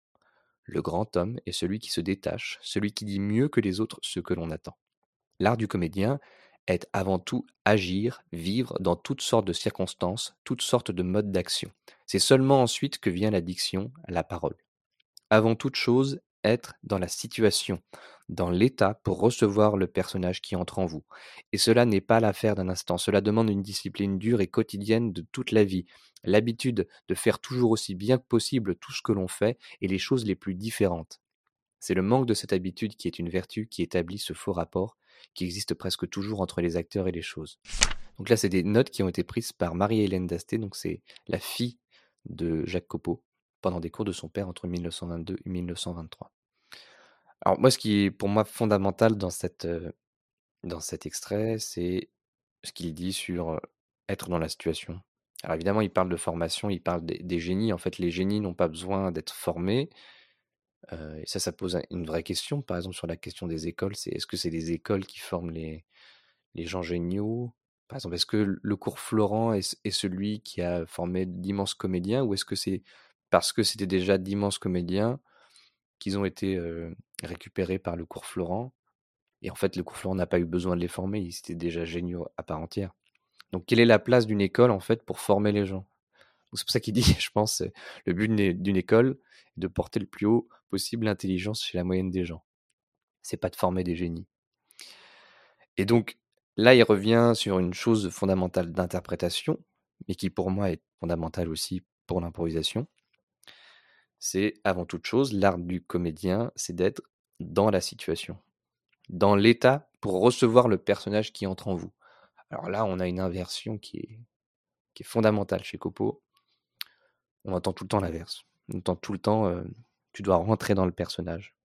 Le grand homme est celui qui se détache, celui qui dit mieux que les autres ce que l'on attend. L'art du comédien est avant tout agir, vivre dans toutes sortes de circonstances, toutes sortes de modes d'action. C'est seulement ensuite que vient la diction, la parole. Avant toute chose, être dans la situation, dans l'état pour recevoir le personnage qui entre en vous. Et cela n'est pas l'affaire d'un instant, cela demande une discipline dure et quotidienne de toute la vie, l'habitude de faire toujours aussi bien que possible tout ce que l'on fait et les choses les plus différentes. C'est le manque de cette habitude qui est une vertu qui établit ce faux rapport qui existe presque toujours entre les acteurs et les choses. Donc là, c'est des notes qui ont été prises par Marie-Hélène Dasté, donc c'est la fille de Jacques Copeau, pendant des cours de son père entre 1922 et 1923. Alors moi, ce qui est pour moi fondamental dans, cette, dans cet extrait, c'est ce qu'il dit sur être dans la situation. Alors évidemment, il parle de formation, il parle des, génies. En fait, les génies n'ont pas besoin d'être formés. Et ça, ça pose une vraie question. Par exemple, sur la question des écoles, c'est est-ce que c'est les écoles qui forment les, gens géniaux? Par exemple, est-ce que le cours Florent est, est celui qui a formé d'immenses comédiens ou est-ce que c'est parce que c'était déjà d'immenses comédiens qu'ils ont été récupérés par le cours Florent? Et en fait, le cours Florent n'a pas eu besoin de les former, ils étaient déjà géniaux à part entière. Donc, quelle est la place d'une école, en fait, pour former les gens? C'est pour ça qu'il dit, je pense, le but d'une école est de porter le plus haut possible l'intelligence chez la moyenne des gens. C'est pas de former des génies. Et donc, là, il revient sur une chose fondamentale d'interprétation, mais qui pour moi est fondamentale aussi pour l'improvisation. C'est avant toute chose, l'art du comédien, c'est d'être dans la situation, dans l'état pour recevoir le personnage qui entre en vous. Alors là, on a une inversion qui est, qui est fondamentale chez Copo. On entend tout le temps l'inverse. On entend tout le temps, euh, tu dois rentrer dans le personnage.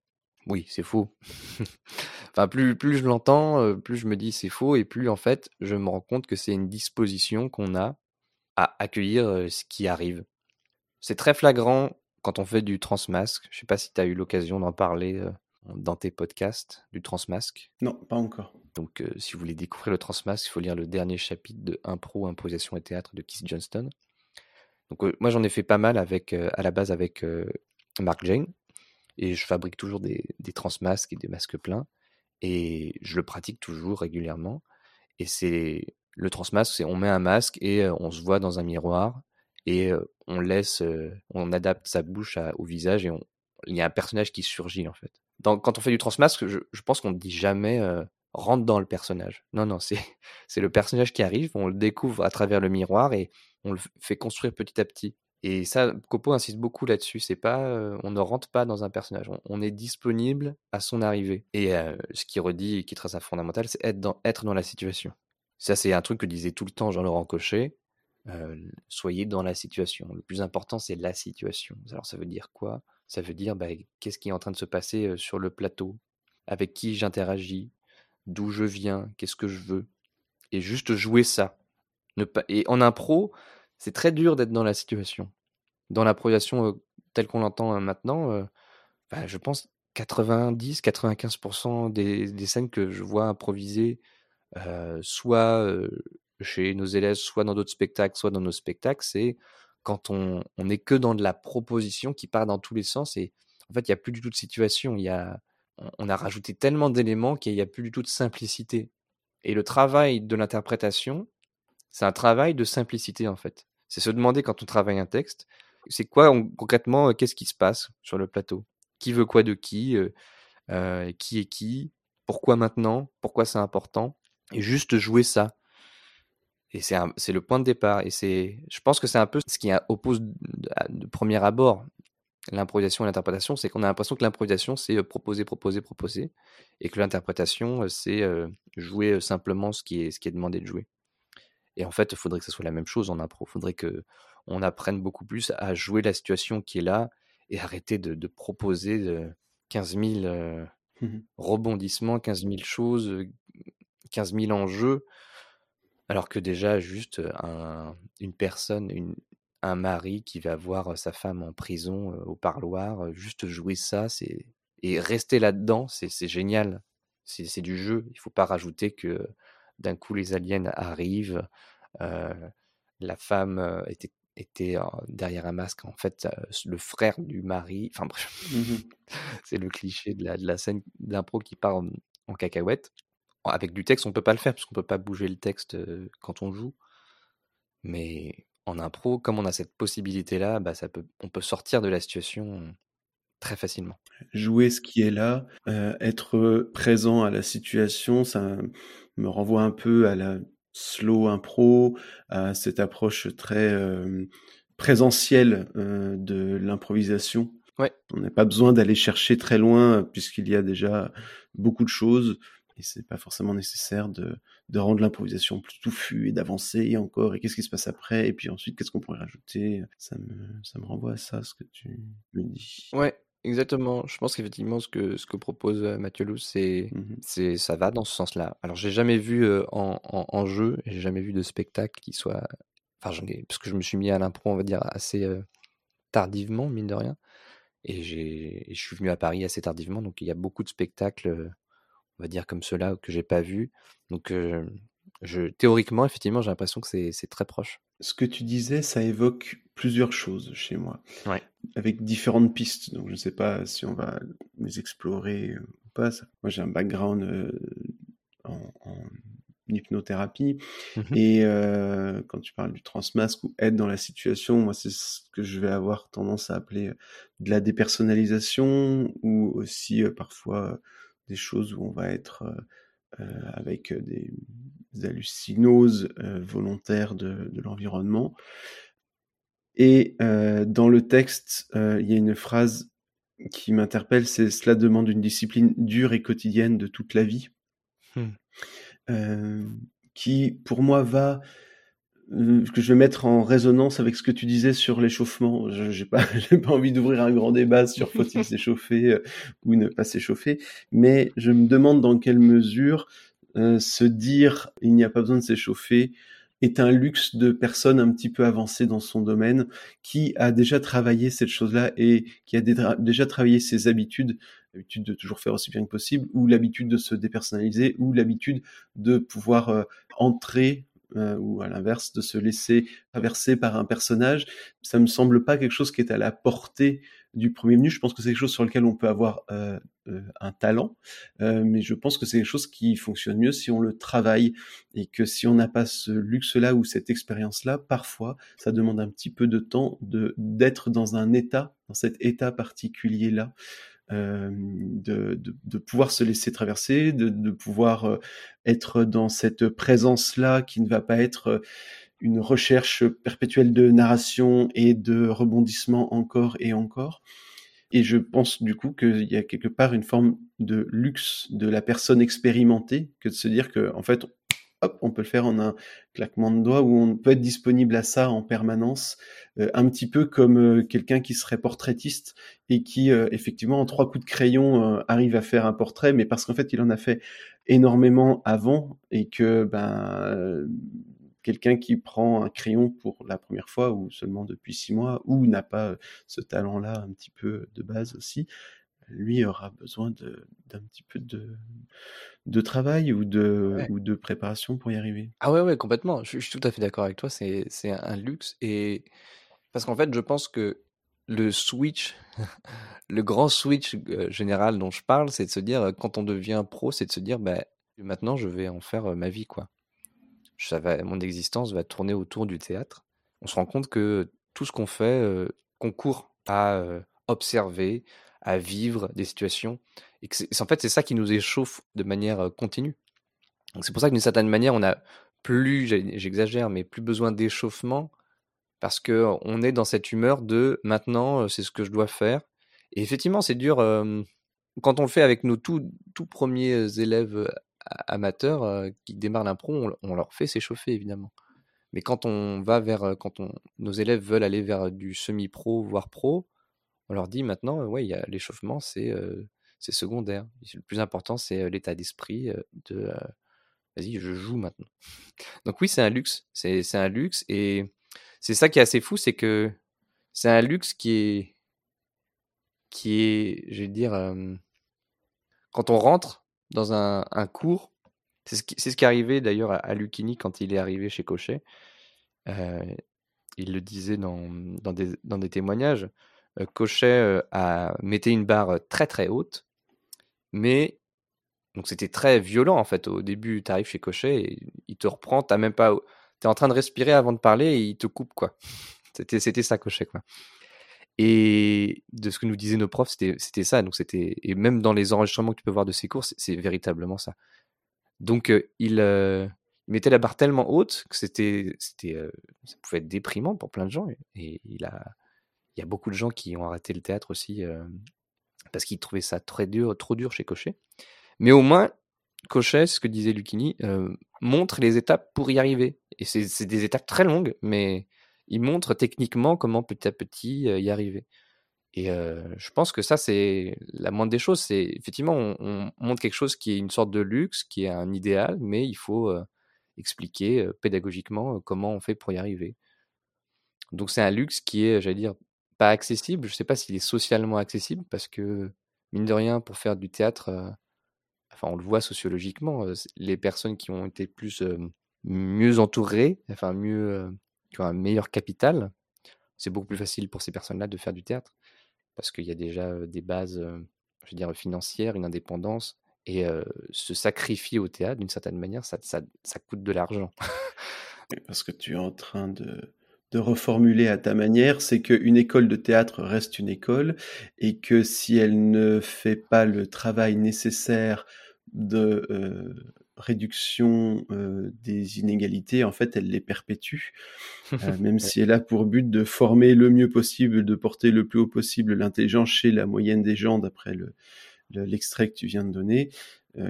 oui, c'est faux. enfin, plus, plus je l'entends, plus je me dis c'est faux, et plus en fait, je me rends compte que c'est une disposition qu'on a à accueillir ce qui arrive. C'est très flagrant quand on fait du transmasque. Je sais pas si tu as eu l'occasion d'en parler dans tes podcasts, du transmasque. Non, pas encore. Donc, si vous voulez découvrir le transmasque, il faut lire le dernier chapitre de Impro, Improvisation et Théâtre de Keith Johnston. Donc, moi, j'en ai fait pas mal avec, à la base avec Mark Jane, et je fabrique toujours des, des transmasques et des masques pleins, et je le pratique toujours régulièrement. Et c'est le transmasque, c'est on met un masque et on se voit dans un miroir et on laisse, on adapte sa bouche au visage et il y a un personnage qui surgit en fait. quand on fait du transmasque, je, pense qu'on ne dit jamais rentre dans le personnage. Non, non, c'est, c'est le personnage qui arrive, on le découvre à travers le miroir et on le fait construire petit à petit. Et ça, Copo insiste beaucoup là-dessus. C'est pas, on ne rentre pas dans un personnage. On, est disponible à son arrivée. Et ce qui redit, qui est très fondamental, c'est être dans, être dans la situation. Ça, c'est un truc que disait tout le temps Jean-Laurent Cochet. soyez dans la situation. Le plus important, c'est la situation. Alors, ça veut dire quoi? Ça veut dire bah, qu'est-ce qui est en train de se passer sur le plateau? Avec qui j'interagis? D'où je viens Qu'est-ce que je veux Et juste jouer ça. Et en impro, c'est très dur d'être dans la situation. Dans l'improvisation telle qu'on l'entend maintenant, bah, je pense 90-95% des, des, scènes que je vois improviser soit chez nos élèves, soit dans d'autres spectacles, soit dans nos spectacles, c'est quand on n'est que dans de la proposition qui part dans tous les sens et en fait, il n'y a plus du tout de situation. Il y a, on a rajouté tellement d'éléments qu'il n'y a plus du tout de simplicité. Et le travail de l'interprétation, c'est un travail de simplicité en fait. C'est se demander quand on travaille un texte, c'est quoi concrètement, qu'est-ce qui se passe sur le plateau? Qui veut quoi de qui Qui est qui? Pourquoi maintenant? Pourquoi c'est important? Et juste jouer ça. Et c'est le point de départ. Et c'est, je pense que c'est un peu ce qui oppose de, premier abord l'improvisation et l'interprétation, c'est qu'on a l'impression que l'improvisation, c'est proposer, proposer, proposer, et que l'interprétation, c'est jouer simplement ce qui, est, ce qui est demandé de jouer. Et en fait, il faudrait que ce soit la même chose en impro. Il faudrait qu'on apprenne beaucoup plus à jouer la situation qui est là et arrêter de, proposer 15 000 mmh rebondissements, 15 000 choses, 15 000 enjeux, alors que déjà juste une personne, un mari qui va voir sa femme en prison au parloir, juste jouer ça, c'est et rester là-dedans, c'est génial. C'est du jeu. Il faut pas rajouter que d'un coup les aliens arrivent, la femme était était derrière un masque, en fait, le frère du mari. Enfin bref, mmh c'est le cliché de la, de la scène d'impro qui part en cacahuète. Avec du texte, on peut pas le faire parce qu'on peut pas bouger le texte quand on joue. Mais en impro, comme on a cette possibilité-là, bah ça peut, on peut sortir de la situation très facilement. Jouer ce qui est là, être présent à la situation, ça me renvoie un peu à la slow impro, à cette approche très présentielle de l'improvisation. Ouais. On n'a pas besoin d'aller chercher très loin puisqu'il y a déjà beaucoup de choses et c'est pas forcément nécessaire de, de rendre l'improvisation plus touffue et d'avancer et encore et qu'est-ce qui se passe après et puis ensuite qu'est-ce qu'on pourrait rajouter? Ça me ça me renvoie à ça ce que tu me dis. Ouais exactement. Je pense qu'effectivement ce que ce que propose Mathieu Lou c'est c'est ça va dans ce sens-là. Alors j'ai jamais vu en, en, en, jeu j'ai jamais vu de spectacle qui soit enfin j'en ai parce que je me suis mis à l'impro on va dire assez tardivement mine de rien. Et j'ai je suis venu à Paris assez tardivement donc il y a beaucoup de spectacles on va dire comme cela que j'ai pas vu. Donc, je, théoriquement, effectivement, j'ai l'impression que c'est très proche. Ce que tu disais, ça évoque plusieurs choses chez moi, ouais. avec différentes pistes. Donc, je ne sais pas si on va les explorer ou pas. Moi, j'ai un background en, hypnothérapie. Mmh Et quand tu parles du transmasque ou être dans la situation, moi, c'est ce que je vais avoir tendance à appeler de la dépersonnalisation ou aussi parfois des choses où on va être euh, euh, avec des, hallucinoses euh, volontaires de, l'environnement. Et dans le texte, il y a une phrase qui m'interpelle, c'est cela demande une discipline dure et quotidienne de toute la vie, mmh. qui pour moi va que je vais mettre en résonance avec ce que tu disais sur l'échauffement. Je n'ai pas, pas envie d'ouvrir un grand débat sur faut-il s'échauffer euh, ou ne pas s'échauffer, mais je me demande dans quelle mesure euh, se dire il n'y a pas besoin de s'échauffer est un luxe de personnes un petit peu avancées dans son domaine, qui a déjà travaillé cette chose-là et qui a déjà travaillé ses habitudes, l'habitude de toujours faire aussi bien que possible, ou l'habitude de se dépersonnaliser, ou l'habitude de pouvoir entrer euh, ou à l'inverse de se laisser traverser par un personnage, ça me semble pas quelque chose qui est à la portée du premier venu. Je pense que c'est quelque chose sur lequel on peut avoir euh, euh, un talent, mais je pense que c'est quelque chose qui fonctionne mieux si on le travaille et que si on n'a pas ce luxe-là ou cette expérience-là, parfois ça demande un petit peu de temps de d'être dans un état, dans cet état particulier-là. Euh, de, de, pouvoir se laisser traverser, de, de pouvoir euh, être dans cette présence-là qui ne va pas être une recherche perpétuelle de narration et de rebondissement encore et encore. Et je pense du coup qu'il y a quelque part une forme de luxe de la personne expérimentée que de se dire que en fait on peut le faire en un claquement de doigts où on peut être disponible à ça en permanence, euh, un petit peu comme euh, quelqu'un qui serait portraitiste et qui euh, effectivement en trois coups de crayon arrive à faire un portrait, mais parce qu'en fait il en a fait énormément avant et que ben quelqu'un qui prend un crayon pour la première fois ou seulement depuis six mois ou n'a pas ce talent-là un petit peu de base aussi, lui aura besoin d'un petit peu de, de travail ou de, ou de préparation pour y arriver. Ah ouais, ouais, complètement. Je, suis tout à fait d'accord avec toi. C'est, un luxe. Et parce qu'en fait, je pense que le switch, le grand switch euh, général dont je parle, c'est de se dire, quand on devient pro, c'est de se dire, bah, maintenant, je vais en faire euh, ma vie, quoi. Ça va, mon existence va tourner autour du théâtre. On se rend compte que tout ce qu'on fait euh, concourt à observer, à vivre des situations. Et que en fait, c'est ça qui nous échauffe de manière continue. C'est pour ça que d'une certaine manière, on a plus, j'exagère, mais plus besoin d'échauffement parce que on est dans cette humeur de maintenant, c'est ce que je dois faire. Et effectivement, c'est dur quand on le fait avec nos tout, tout premiers élèves amateurs qui démarrent l'impro, on, on, leur fait s'échauffer évidemment. Mais quand on va vers, quand on, nos élèves veulent aller vers du semi-pro, voire pro, on leur dit maintenant, ouais, il y a l'échauffement, c'est c'est secondaire. Le plus important, c'est l'état d'esprit de vas-y, je joue maintenant. Donc oui, c'est un luxe. C'est un luxe. Et c'est ça qui est assez fou, c'est que c'est un luxe qui est, qui est, je vais dire, quand on rentre dans un, cours, c'est ce, qui, ce qui est arrivé d'ailleurs à, à quand il est arrivé chez Cochet. il le disait dans, dans, des, dans des témoignages. Cochet a mettait une barre très très haute, mais donc c'était très violent en fait. Au début, tu arrives chez Cochet, et il te reprend, t'as même pas, t'es en train de respirer avant de parler et il te coupe quoi. C'était c'était ça Cochet quoi. Et de ce que nous disaient nos profs, c'était ça. Donc c'était et même dans les enregistrements que tu peux voir de ses cours, c'est véritablement ça. Donc il, mettait la barre tellement haute que c'était c'était ça pouvait être déprimant pour plein de gens et il a il y a beaucoup de gens qui ont arrêté le théâtre aussi parce qu'ils trouvaient ça très dur, trop dur chez Cochet. Mais au moins, Cochet, ce que disait Lucchini, montre les étapes pour y arriver. Et c'est des étapes très longues, mais il montre techniquement comment petit à petit y arriver. Et je pense que ça, c'est la moindre des choses. C'est effectivement, on, montre quelque chose qui est une sorte de luxe, qui est un idéal, mais il faut expliquer pédagogiquement comment on fait pour y arriver. Donc c'est un luxe qui est, j'allais dire, pas accessible. Je sais pas s'il est socialement accessible parce que, mine de rien, pour faire du théâtre, enfin, on le voit sociologiquement, les personnes qui ont été plus mieux entourées, enfin mieux, qui ont un meilleur capital, c'est beaucoup plus facile pour ces personnes-là de faire du théâtre parce qu'il y a déjà des bases, je veux dire, financières, une indépendance. Et se sacrifier au théâtre, d'une certaine manière, ça, ça, ça coûte de l'argent. parce que tu es en train de, de reformuler à ta manière, c'est qu'une école de théâtre reste une école et que si elle ne fait pas le travail nécessaire de euh, réduction euh, des inégalités, en fait, elle les perpétue, euh, même si elle a pour but de former le mieux possible, de porter le plus haut possible l'intelligence chez la moyenne des gens, d'après le, l'extrait que tu viens de donner,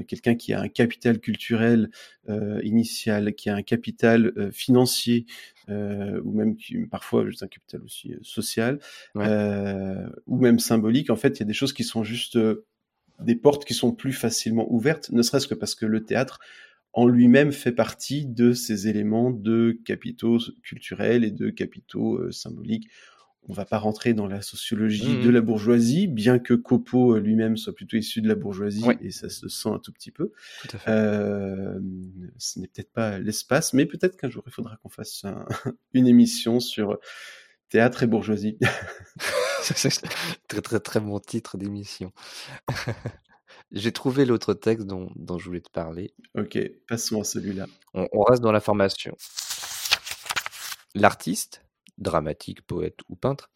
quelqu'un qui a un capital culturel euh, initial, qui a un capital euh, financier, ou même parfois juste un capital aussi social, ou même symbolique, en fait, il y a des choses qui sont juste des portes qui sont plus facilement ouvertes, ne serait-ce que parce que le théâtre en lui-même fait partie de ces éléments de capitaux culturels et de capitaux symboliques on va pas rentrer dans la sociologie de mmh la bourgeoisie, bien que Copo euh, lui-même soit plutôt issu de la bourgeoisie et ça se sent un tout petit peu. Euh, ce n'est peut-être pas l'espace, mais peut-être qu'un jour il faudra qu'on fasse une émission sur théâtre et bourgeoisie. très très très bon titre d'émission. J'ai trouvé l'autre texte dont, je voulais te parler. Ok, passons à celui-là. on reste dans la formation. L'artiste, dramatique, poète ou peintre,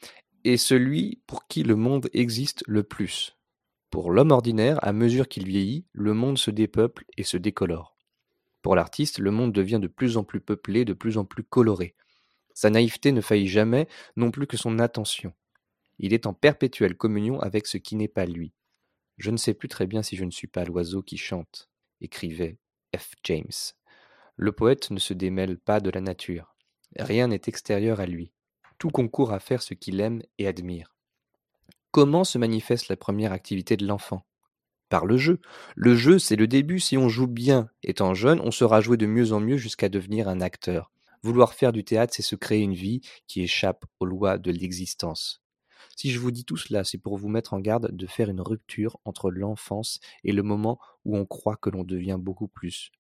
est celui pour qui le monde existe le plus. Pour l'homme ordinaire, à mesure qu'il vieillit, le monde se dépeuple et se décolore. Pour l'artiste, le monde devient de plus en plus peuplé, de plus en plus coloré. Sa naïveté ne faillit jamais, non plus que son attention. Il est en perpétuelle communion avec ce qui n'est pas lui. Je ne sais plus très bien si je ne suis pas l'oiseau qui chante, écrivait F. James. Le poète ne se démêle pas de la nature. Rien n'est extérieur à lui. Tout concourt à faire ce qu'il aime et admire. Comment se manifeste la première activité de l'enfant? Par le jeu. Le jeu, c'est le début. Si on joue bien étant jeune, on sera joué de mieux en mieux jusqu'à devenir un acteur. Vouloir faire du théâtre, c'est se créer une vie qui échappe aux lois de l'existence. Si je vous dis tout cela, c'est pour vous mettre en garde de faire une rupture entre l'enfance et le moment où on croit que l'on devient beaucoup plus.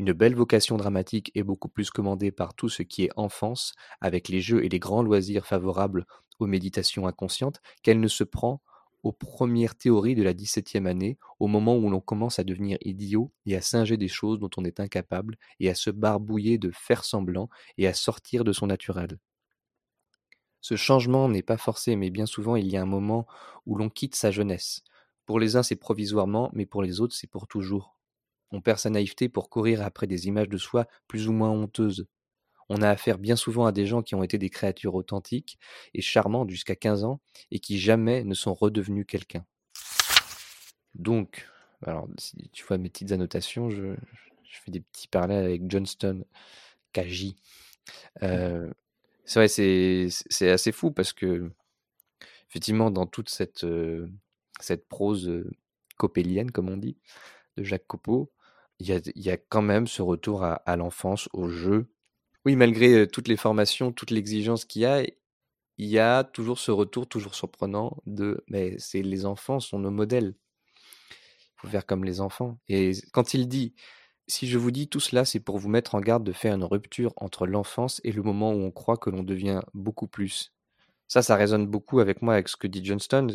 Une belle vocation dramatique est beaucoup plus commandée par tout ce qui est enfance, avec les jeux et les grands loisirs favorables aux méditations inconscientes, qu'elle ne se prend aux premières théories de la dix-septième année, au moment où l'on commence à devenir idiot et à singer des choses dont on est incapable, et à se barbouiller de faire semblant et à sortir de son naturel. Ce changement n'est pas forcé, mais bien souvent il y a un moment où l'on quitte sa jeunesse. Pour les uns c'est provisoirement, mais pour les autres c'est pour toujours. On perd sa naïveté pour courir après des images de soi plus ou moins honteuses. On a affaire bien souvent à des gens qui ont été des créatures authentiques et charmantes jusqu'à 15 ans et qui jamais ne sont redevenus quelqu'un. Donc, alors si tu vois mes petites annotations, je, fais des petits parallèles avec Johnston, Kaji. Euh, c'est vrai, c'est assez fou parce que, effectivement, dans toute cette, euh, cette prose euh, copélienne, comme on dit, de Jacques Copeau, il y a, quand même ce retour à, l'enfance, au jeu. Oui, malgré toutes les formations, toute l'exigence qu'il y a, il y a toujours ce retour, toujours surprenant, de mais c'est les enfants sont nos modèles. Il faut faire comme les enfants. Et quand il dit, si je vous dis tout cela, c'est pour vous mettre en garde de faire une rupture entre l'enfance et le moment où on croit que l'on devient beaucoup plus. Ça, ça résonne beaucoup avec moi, avec ce que dit Johnston,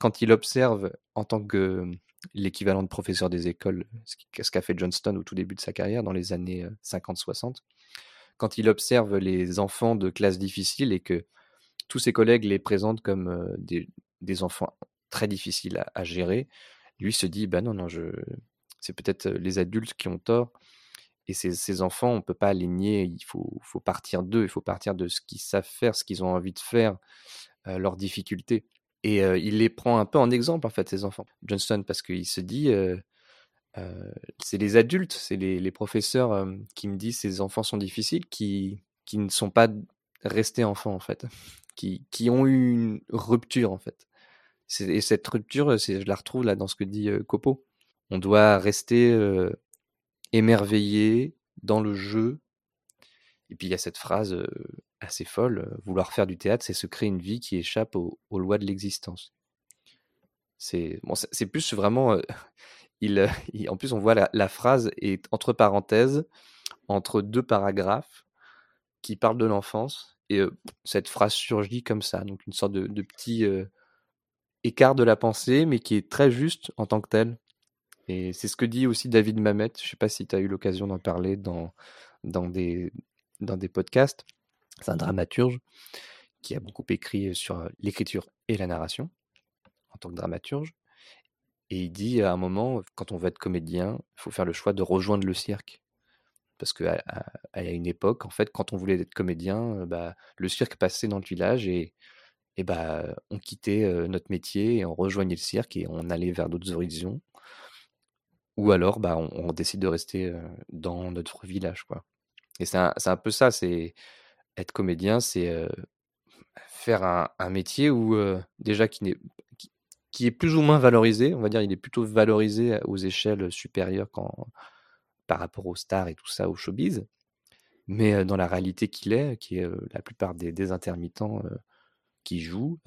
quand il observe en tant que l'équivalent de professeur des écoles, ce qu'a fait Johnston au tout début de sa carrière, dans les années 50-60, quand il observe les enfants de classe difficile et que tous ses collègues les présentent comme des, enfants très difficiles à, gérer, lui se dit, bah non, non, je... c'est peut-être les adultes qui ont tort. Et ces, enfants, on ne peut pas les nier, il faut, faut partir d'eux, il faut partir de ce qu'ils savent faire, ce qu'ils ont envie de faire, leurs difficultés. Et il les prend un peu en exemple, en fait, ces enfants. Johnston, parce qu'il se dit, c'est les adultes, c'est les, professeurs qui me disent ces enfants sont difficiles, qui, qui ne sont pas restés enfants, en fait, qui, qui ont eu une rupture, en fait. Et cette rupture, je la retrouve là dans ce que dit Copo. On doit rester émerveillé dans le jeu. Et puis il y a cette phrase assez folle. Vouloir faire du théâtre, c'est se créer une vie qui échappe aux, lois de l'existence. C'est bon, c'est plus vraiment. en plus, on voit la, phrase est entre parenthèses, entre deux paragraphes, qui parlent de l'enfance. Et cette phrase surgit comme ça, donc une sorte de, petit écart de la pensée, mais qui est très juste en tant que tel. Et c'est ce que dit aussi David Mamet. Je ne sais pas si tu as eu l'occasion d'en parler dans, dans, des, dans des podcasts. C'est un dramaturge qui a beaucoup écrit sur l'écriture et la narration en tant que dramaturge. Et il dit à un moment, quand on veut être comédien, il faut faire le choix de rejoindre le cirque. Parce qu'à une époque, en fait, quand on voulait être comédien, bah, le cirque passait dans le village et et bah, on quittait notre métier et on rejoignait le cirque et on allait vers d'autres horizons. Ou alors, bah, on, décide de rester dans notre village, quoi. Et c'est un, peu ça, c'est être comédien, c'est faire un, métier où déjà qui, n'est, qui, est plus ou moins valorisé, on va dire, il est plutôt valorisé aux échelles supérieures quand, par rapport aux stars et tout ça, au showbiz. Mais dans la réalité qu'il est, qui est la plupart des, intermittents qui jouent,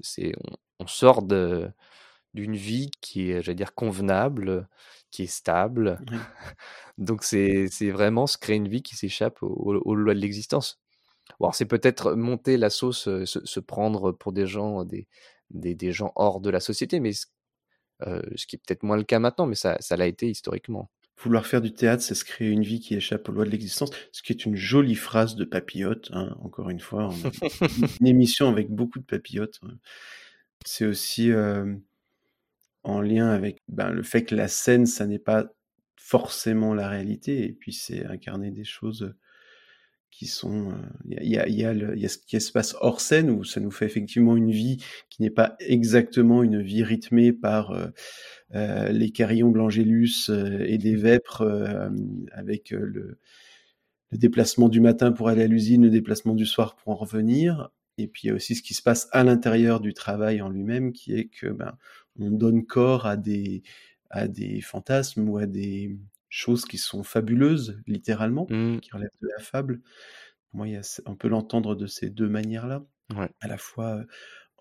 c'est on, sort d'une vie qui est, j'allais dire, convenable, qui est stable. Donc c'est vraiment se créer une vie qui s'échappe aux, lois de l'existence. Bon, c'est peut-être monter la sauce, se, prendre pour des gens, des, des, gens hors de la société, mais ce qui est peut-être moins le cas maintenant, mais ça l'a été historiquement. Vouloir faire du théâtre, c'est se créer une vie qui échappe aux lois de l'existence, ce qui est une jolie phrase de papillote, hein, encore une fois. une émission avec beaucoup de papillotes. Hein. C'est aussi en lien avec ben, le fait que la scène, ça n'est pas forcément la réalité, et puis c'est incarner des choses qui sont il y, a, y, a y a ce qui se passe hors scène où ça nous fait effectivement une vie qui n'est pas exactement une vie rythmée par euh, euh les carillons de l'angélus euh, et des vêpres euh, avec le, le, déplacement du matin pour aller à l'usine, le déplacement du soir pour en revenir. Et puis il y a aussi ce qui se passe à l'intérieur du travail en lui-même, qui est que ben, on donne corps à des à des fantasmes ou à des choses qui sont fabuleuses, littéralement, mmh. qui relèvent de la fable. Moi, on peut l'entendre de ces deux manières-là, à la fois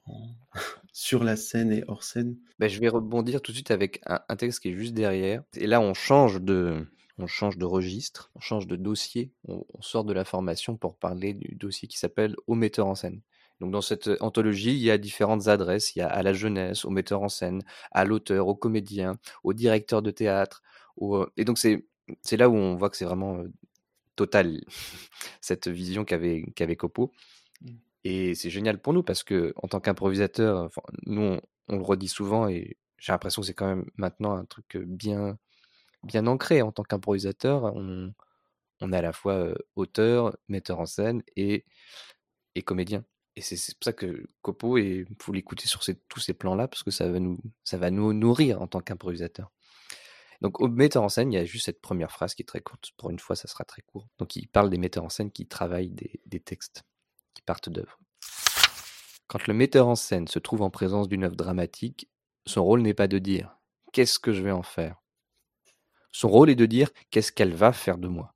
sur la scène et hors scène. Ben, je vais rebondir tout de suite avec un, texte qui est juste derrière. Et là, on change de, on change de registre, on change de dossier, on, sort de la formation pour parler du dossier qui s'appelle Au metteur en scène. Donc dans cette anthologie, il y a différentes adresses. Il y a à la jeunesse, au metteur en scène, à l'auteur, au comédien, au directeur de théâtre, et donc, c'est, c'est là où on voit que c'est vraiment total, cette vision qu'avait, qu'avait Copo. Mmh. Et c'est génial pour nous parce que, en tant qu'improvisateur, nous, on, le redit souvent et j'ai l'impression que c'est quand même maintenant un truc bien, bien ancré. En tant qu'improvisateur, on, on est à la fois auteur, metteur en scène et, et comédien. Et c'est, pour ça que Copo, il faut l'écouter sur ces, tous ces plans-là parce que ça va, nous, ça va nous nourrir en tant qu'improvisateur. Donc au metteur en scène, il y a juste cette première phrase qui est très courte. Pour une fois, ça sera très court. Donc il parle des metteurs en scène qui travaillent des, textes, qui partent d'œuvres. Quand le metteur en scène se trouve en présence d'une œuvre dramatique, son rôle n'est pas de dire qu'est-ce que je vais en faire? Son rôle est de dire qu'est-ce qu'elle va faire de moi?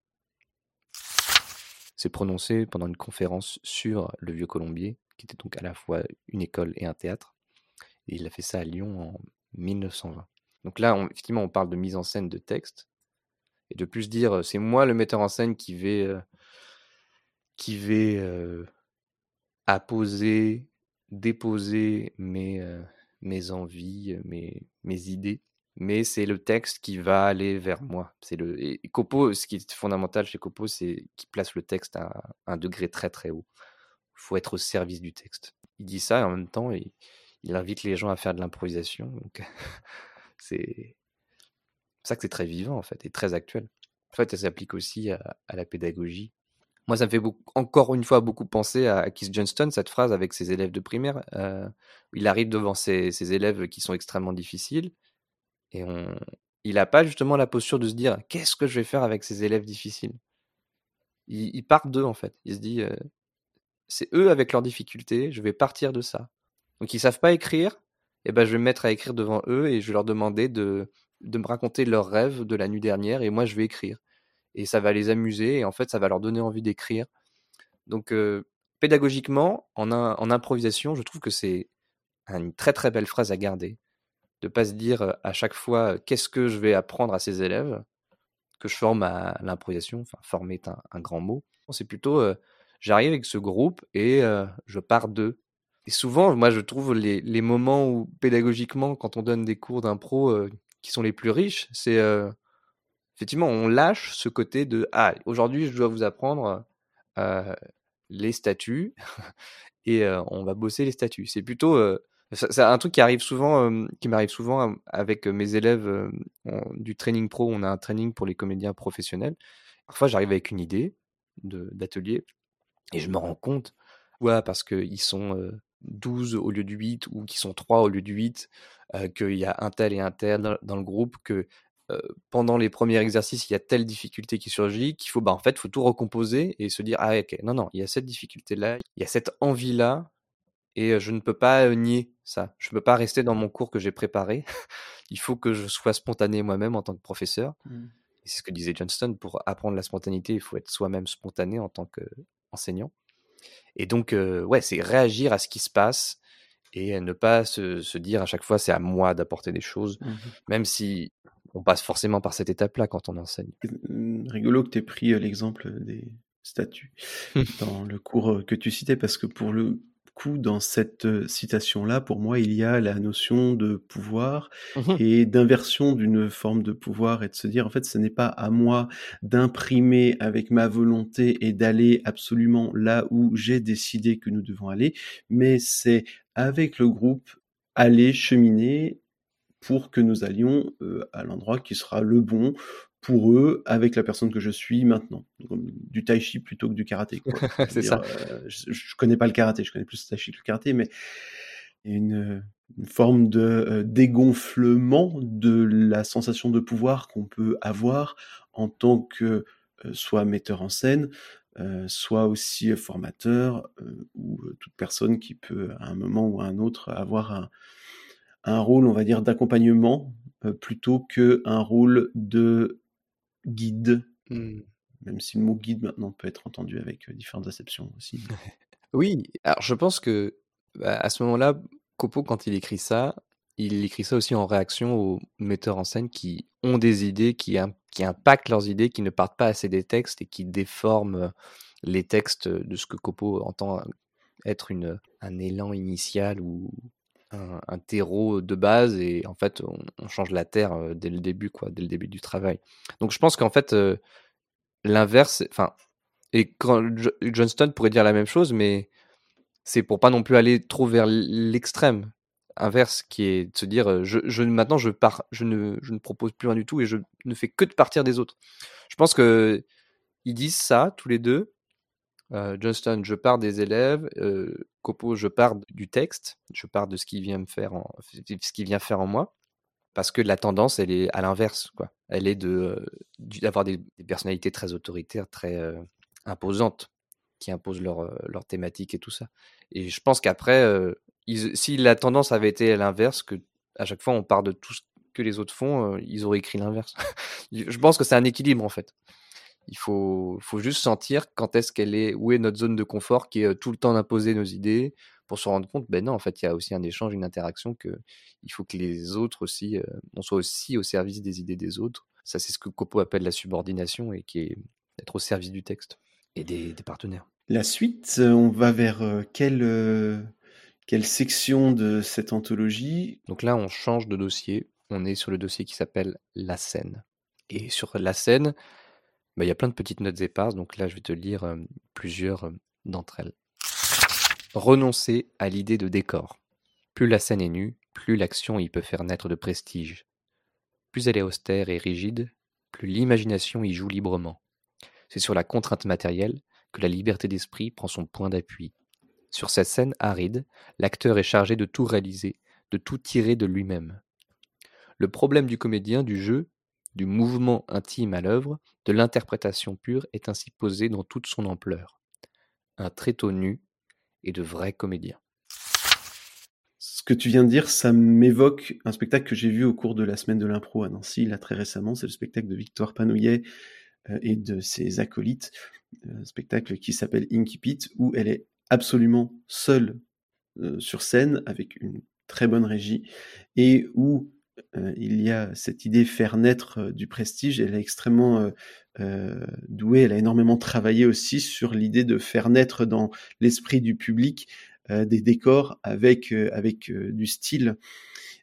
C'est prononcé pendant une conférence sur le Vieux Colombier, qui était donc à la fois une école et un théâtre. Et il a fait ça à Lyon en 1920. Donc là, effectivement, on parle de mise en scène de texte. Et de plus dire, c'est moi le metteur en scène qui vais, qui vais apposer, déposer mes, mes envies, mes, mes idées. Mais c'est le texte qui va aller vers moi. C'est le et Copo, ce qui est fondamental chez Copo, c'est qu'il place le texte à un degré très très haut. Il faut être au service du texte. Il dit ça et en même temps, il, il invite les gens à faire de l'improvisation. Donc C'est ça que c'est très vivant en fait et très actuel. En fait, ça s'applique aussi à, la pédagogie. Moi, ça me fait encore une fois beaucoup penser à Keith Johnston, cette phrase avec ses élèves de primaire. Euh, il arrive devant ses, élèves qui sont extrêmement difficiles et on, il n'a pas justement la posture de se dire qu'est-ce que je vais faire avec ces élèves difficiles? Il, part d'eux en fait. Il se dit euh, c'est eux avec leurs difficultés, je vais partir de ça. Donc ils savent pas écrire, ben, je vais me mettre à écrire devant eux et je vais leur demander de, de me raconter leurs rêves de la nuit dernière et moi je vais écrire. Et ça va les amuser et en fait ça va leur donner envie d'écrire. Donc euh, pédagogiquement, en, en improvisation, je trouve que c'est une très très belle phrase à garder. De pas se dire euh, à chaque fois qu'est-ce que je vais apprendre à ces élèves, que je forme à l'improvisation, enfin former est un, grand mot. C'est plutôt euh, j'arrive avec ce groupe et je pars d'eux et souvent, moi, je trouve les, les, moments où, pédagogiquement, quand on donne des cours d'impro euh, qui sont les plus riches, c'est euh, effectivement, on lâche ce côté de Ah, aujourd'hui, je dois vous apprendre euh, les statuts et on va bosser les statuts. C'est plutôt. c'est un truc qui arrive souvent, qui m'arrive souvent avec mes élèves du training pro. On a un training pour les comédiens professionnels. Parfois, j'arrive avec une idée d'atelier et je me rends compte, ouais, parce qu'ils sont 12 au lieu de 8 ou qui sont 3 au lieu de 8, qu'il y a un tel et un tel dans le groupe, que pendant les premiers exercices, il y a telle difficulté qui surgit, qu'il faut, bah, en fait, faut tout recomposer et se dire, ah, ok, non, non, il y a cette difficulté-là, il y a cette envie-là, et je ne peux pas nier ça. Je ne peux pas rester dans mon cours que j'ai préparé. il faut que je sois spontané moi-même en tant que professeur. Mmh. C'est ce que disait Johnston, pour apprendre la spontanéité, il faut être soi-même spontané en tant qu'enseignant. Et donc, ouais, c'est réagir à ce qui se passe et ne pas se, dire à chaque fois c'est à moi d'apporter des choses, mmh même si on passe forcément par cette étape-là quand on enseigne. Rigolo que tu aies pris l'exemple des statuts dans le cours que tu citais, parce que pour le coup, dans cette citation-là, pour moi, il y a la notion de pouvoir mmh et d'inversion d'une forme de pouvoir et de se dire, en fait, ce n'est pas à moi d'imprimer avec ma volonté et d'aller absolument là où j'ai décidé que nous devons aller, mais c'est avec le groupe aller cheminer pour que nous allions à l'endroit qui sera le bon pour eux avec la personne que je suis maintenant. du tai chi plutôt que du karaté. c'est ça. je, je, connais pas le karaté, je connais plus le tai chi que le karaté, mais une, une forme de dégonflement de la sensation de pouvoir qu'on peut avoir en tant que soit metteur en scène, soit aussi formateur ou toute personne qui peut à un moment ou à un autre avoir un, un rôle, on va dire, d'accompagnement euh, plutôt qu'un rôle de guide. Mmh. Même si le mot guide maintenant peut être entendu avec euh, différentes acceptions aussi. oui, alors je pense que bah, à ce moment-là, Copo, quand il écrit ça, il écrit ça aussi en réaction aux metteurs en scène qui ont des idées, qui, qui impactent leurs idées, qui ne partent pas assez des textes et qui déforment les textes de ce que Copo entend être une, un élan initial ou un, terreau de base et en fait on, change la terre dès le début quoi dès le début du travail. Donc je pense qu'en fait l'inverse enfin et quand Johnston pourrait dire la même chose mais c'est pour pas non plus aller trop vers l'extrême. Inverse qui est de se dire je, je, maintenant je pars je ne, je ne propose plus rien du tout et je ne fais que de partir des autres. Je pense que ils disent ça tous les deux euh, Johnston, je pars des élèves. Euh, Copo, je pars du texte. Je pars de ce qui vient me faire, en, ce vient faire en moi, parce que la tendance, elle est à l'inverse, quoi. Elle est de d'avoir des, personnalités très autoritaires, très euh, imposantes, qui imposent leur leur thématique et tout ça. Et je pense qu'après, si la tendance avait été à l'inverse, que à chaque fois on part de tout ce que les autres font, ils auraient écrit l'inverse. je pense que c'est un équilibre en fait. Il faut, faut juste sentir quand est-ce qu'elle est, où est notre zone de confort qui est tout le temps d'imposer nos idées pour se rendre compte, ben non, en fait, il y a aussi un échange, une interaction que il faut que les autres aussi, on soit aussi au service des idées des autres. Ça, c'est ce que Copo appelle la subordination et qui est être au service du texte et des, partenaires. La suite, on va vers quelle, quelle section de cette anthologie? Donc là, on change de dossier. On est sur le dossier qui s'appelle La scène. Et sur la scène, bah, il y a plein de petites notes éparses, donc là je vais te lire plusieurs d'entre elles. Renoncer à l'idée de décor. Plus la scène est nue, plus l'action y peut faire naître de prestige. Plus elle est austère et rigide, plus l'imagination y joue librement. C'est sur la contrainte matérielle que la liberté d'esprit prend son point d'appui. Sur cette scène aride, l'acteur est chargé de tout réaliser, de tout tirer de lui-même. Le problème du comédien du jeu du mouvement intime à l'œuvre, de l'interprétation pure est ainsi posé dans toute son ampleur. Un tréteau nu et de vrais comédiens. Ce que tu viens de dire, ça m'évoque un spectacle que j'ai vu au cours de la semaine de l'impro à Nancy, là très récemment, c'est le spectacle de Victoire Panouillet euh, et de ses acolytes, un spectacle qui s'appelle Inky Pit, où elle est absolument seule euh, sur scène avec une très bonne régie et où euh, il y a cette idée faire naître euh, du prestige. Elle est extrêmement euh, douée. Elle a énormément travaillé aussi sur l'idée de faire naître dans l'esprit du public des décors avec avec du style.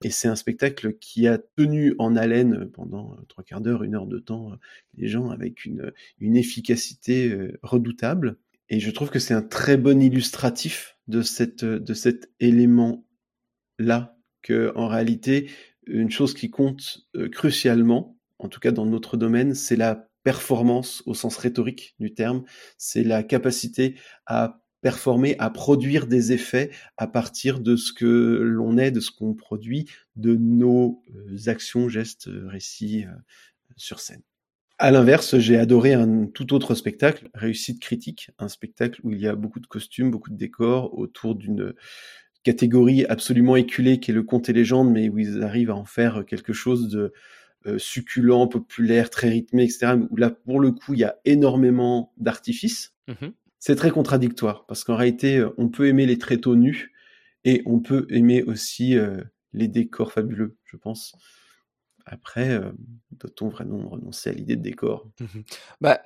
Et c'est un spectacle qui a tenu en haleine pendant trois quarts d'heure, une heure de temps, les gens avec une, efficacité redoutable. Et je trouve que c'est un très bon illustratif de de cet élément là que en réalité une chose qui compte euh, crucialement, en tout cas dans notre domaine, c'est la performance au sens rhétorique du terme, c'est la capacité à performer, à produire des effets à partir de ce que l'on est, de ce qu'on produit, de nos euh, actions, gestes, récits euh, sur scène. À l'inverse, j'ai adoré un tout autre spectacle, Réussite critique, un spectacle où il y a beaucoup de costumes, beaucoup de décors autour d'une catégorie absolument éculée qui est le conte et légende, mais où ils arrivent à en faire quelque chose de euh, succulent, populaire, très rythmé, etc. Où là, pour le coup, il y a énormément d'artifices. Mmh c'est très contradictoire parce qu'en réalité, euh, on peut aimer les tréteaux nus et on peut aimer aussi euh, les décors fabuleux, je pense. Après, euh, doit-on vraiment renoncer à l'idée de décor mmh bah,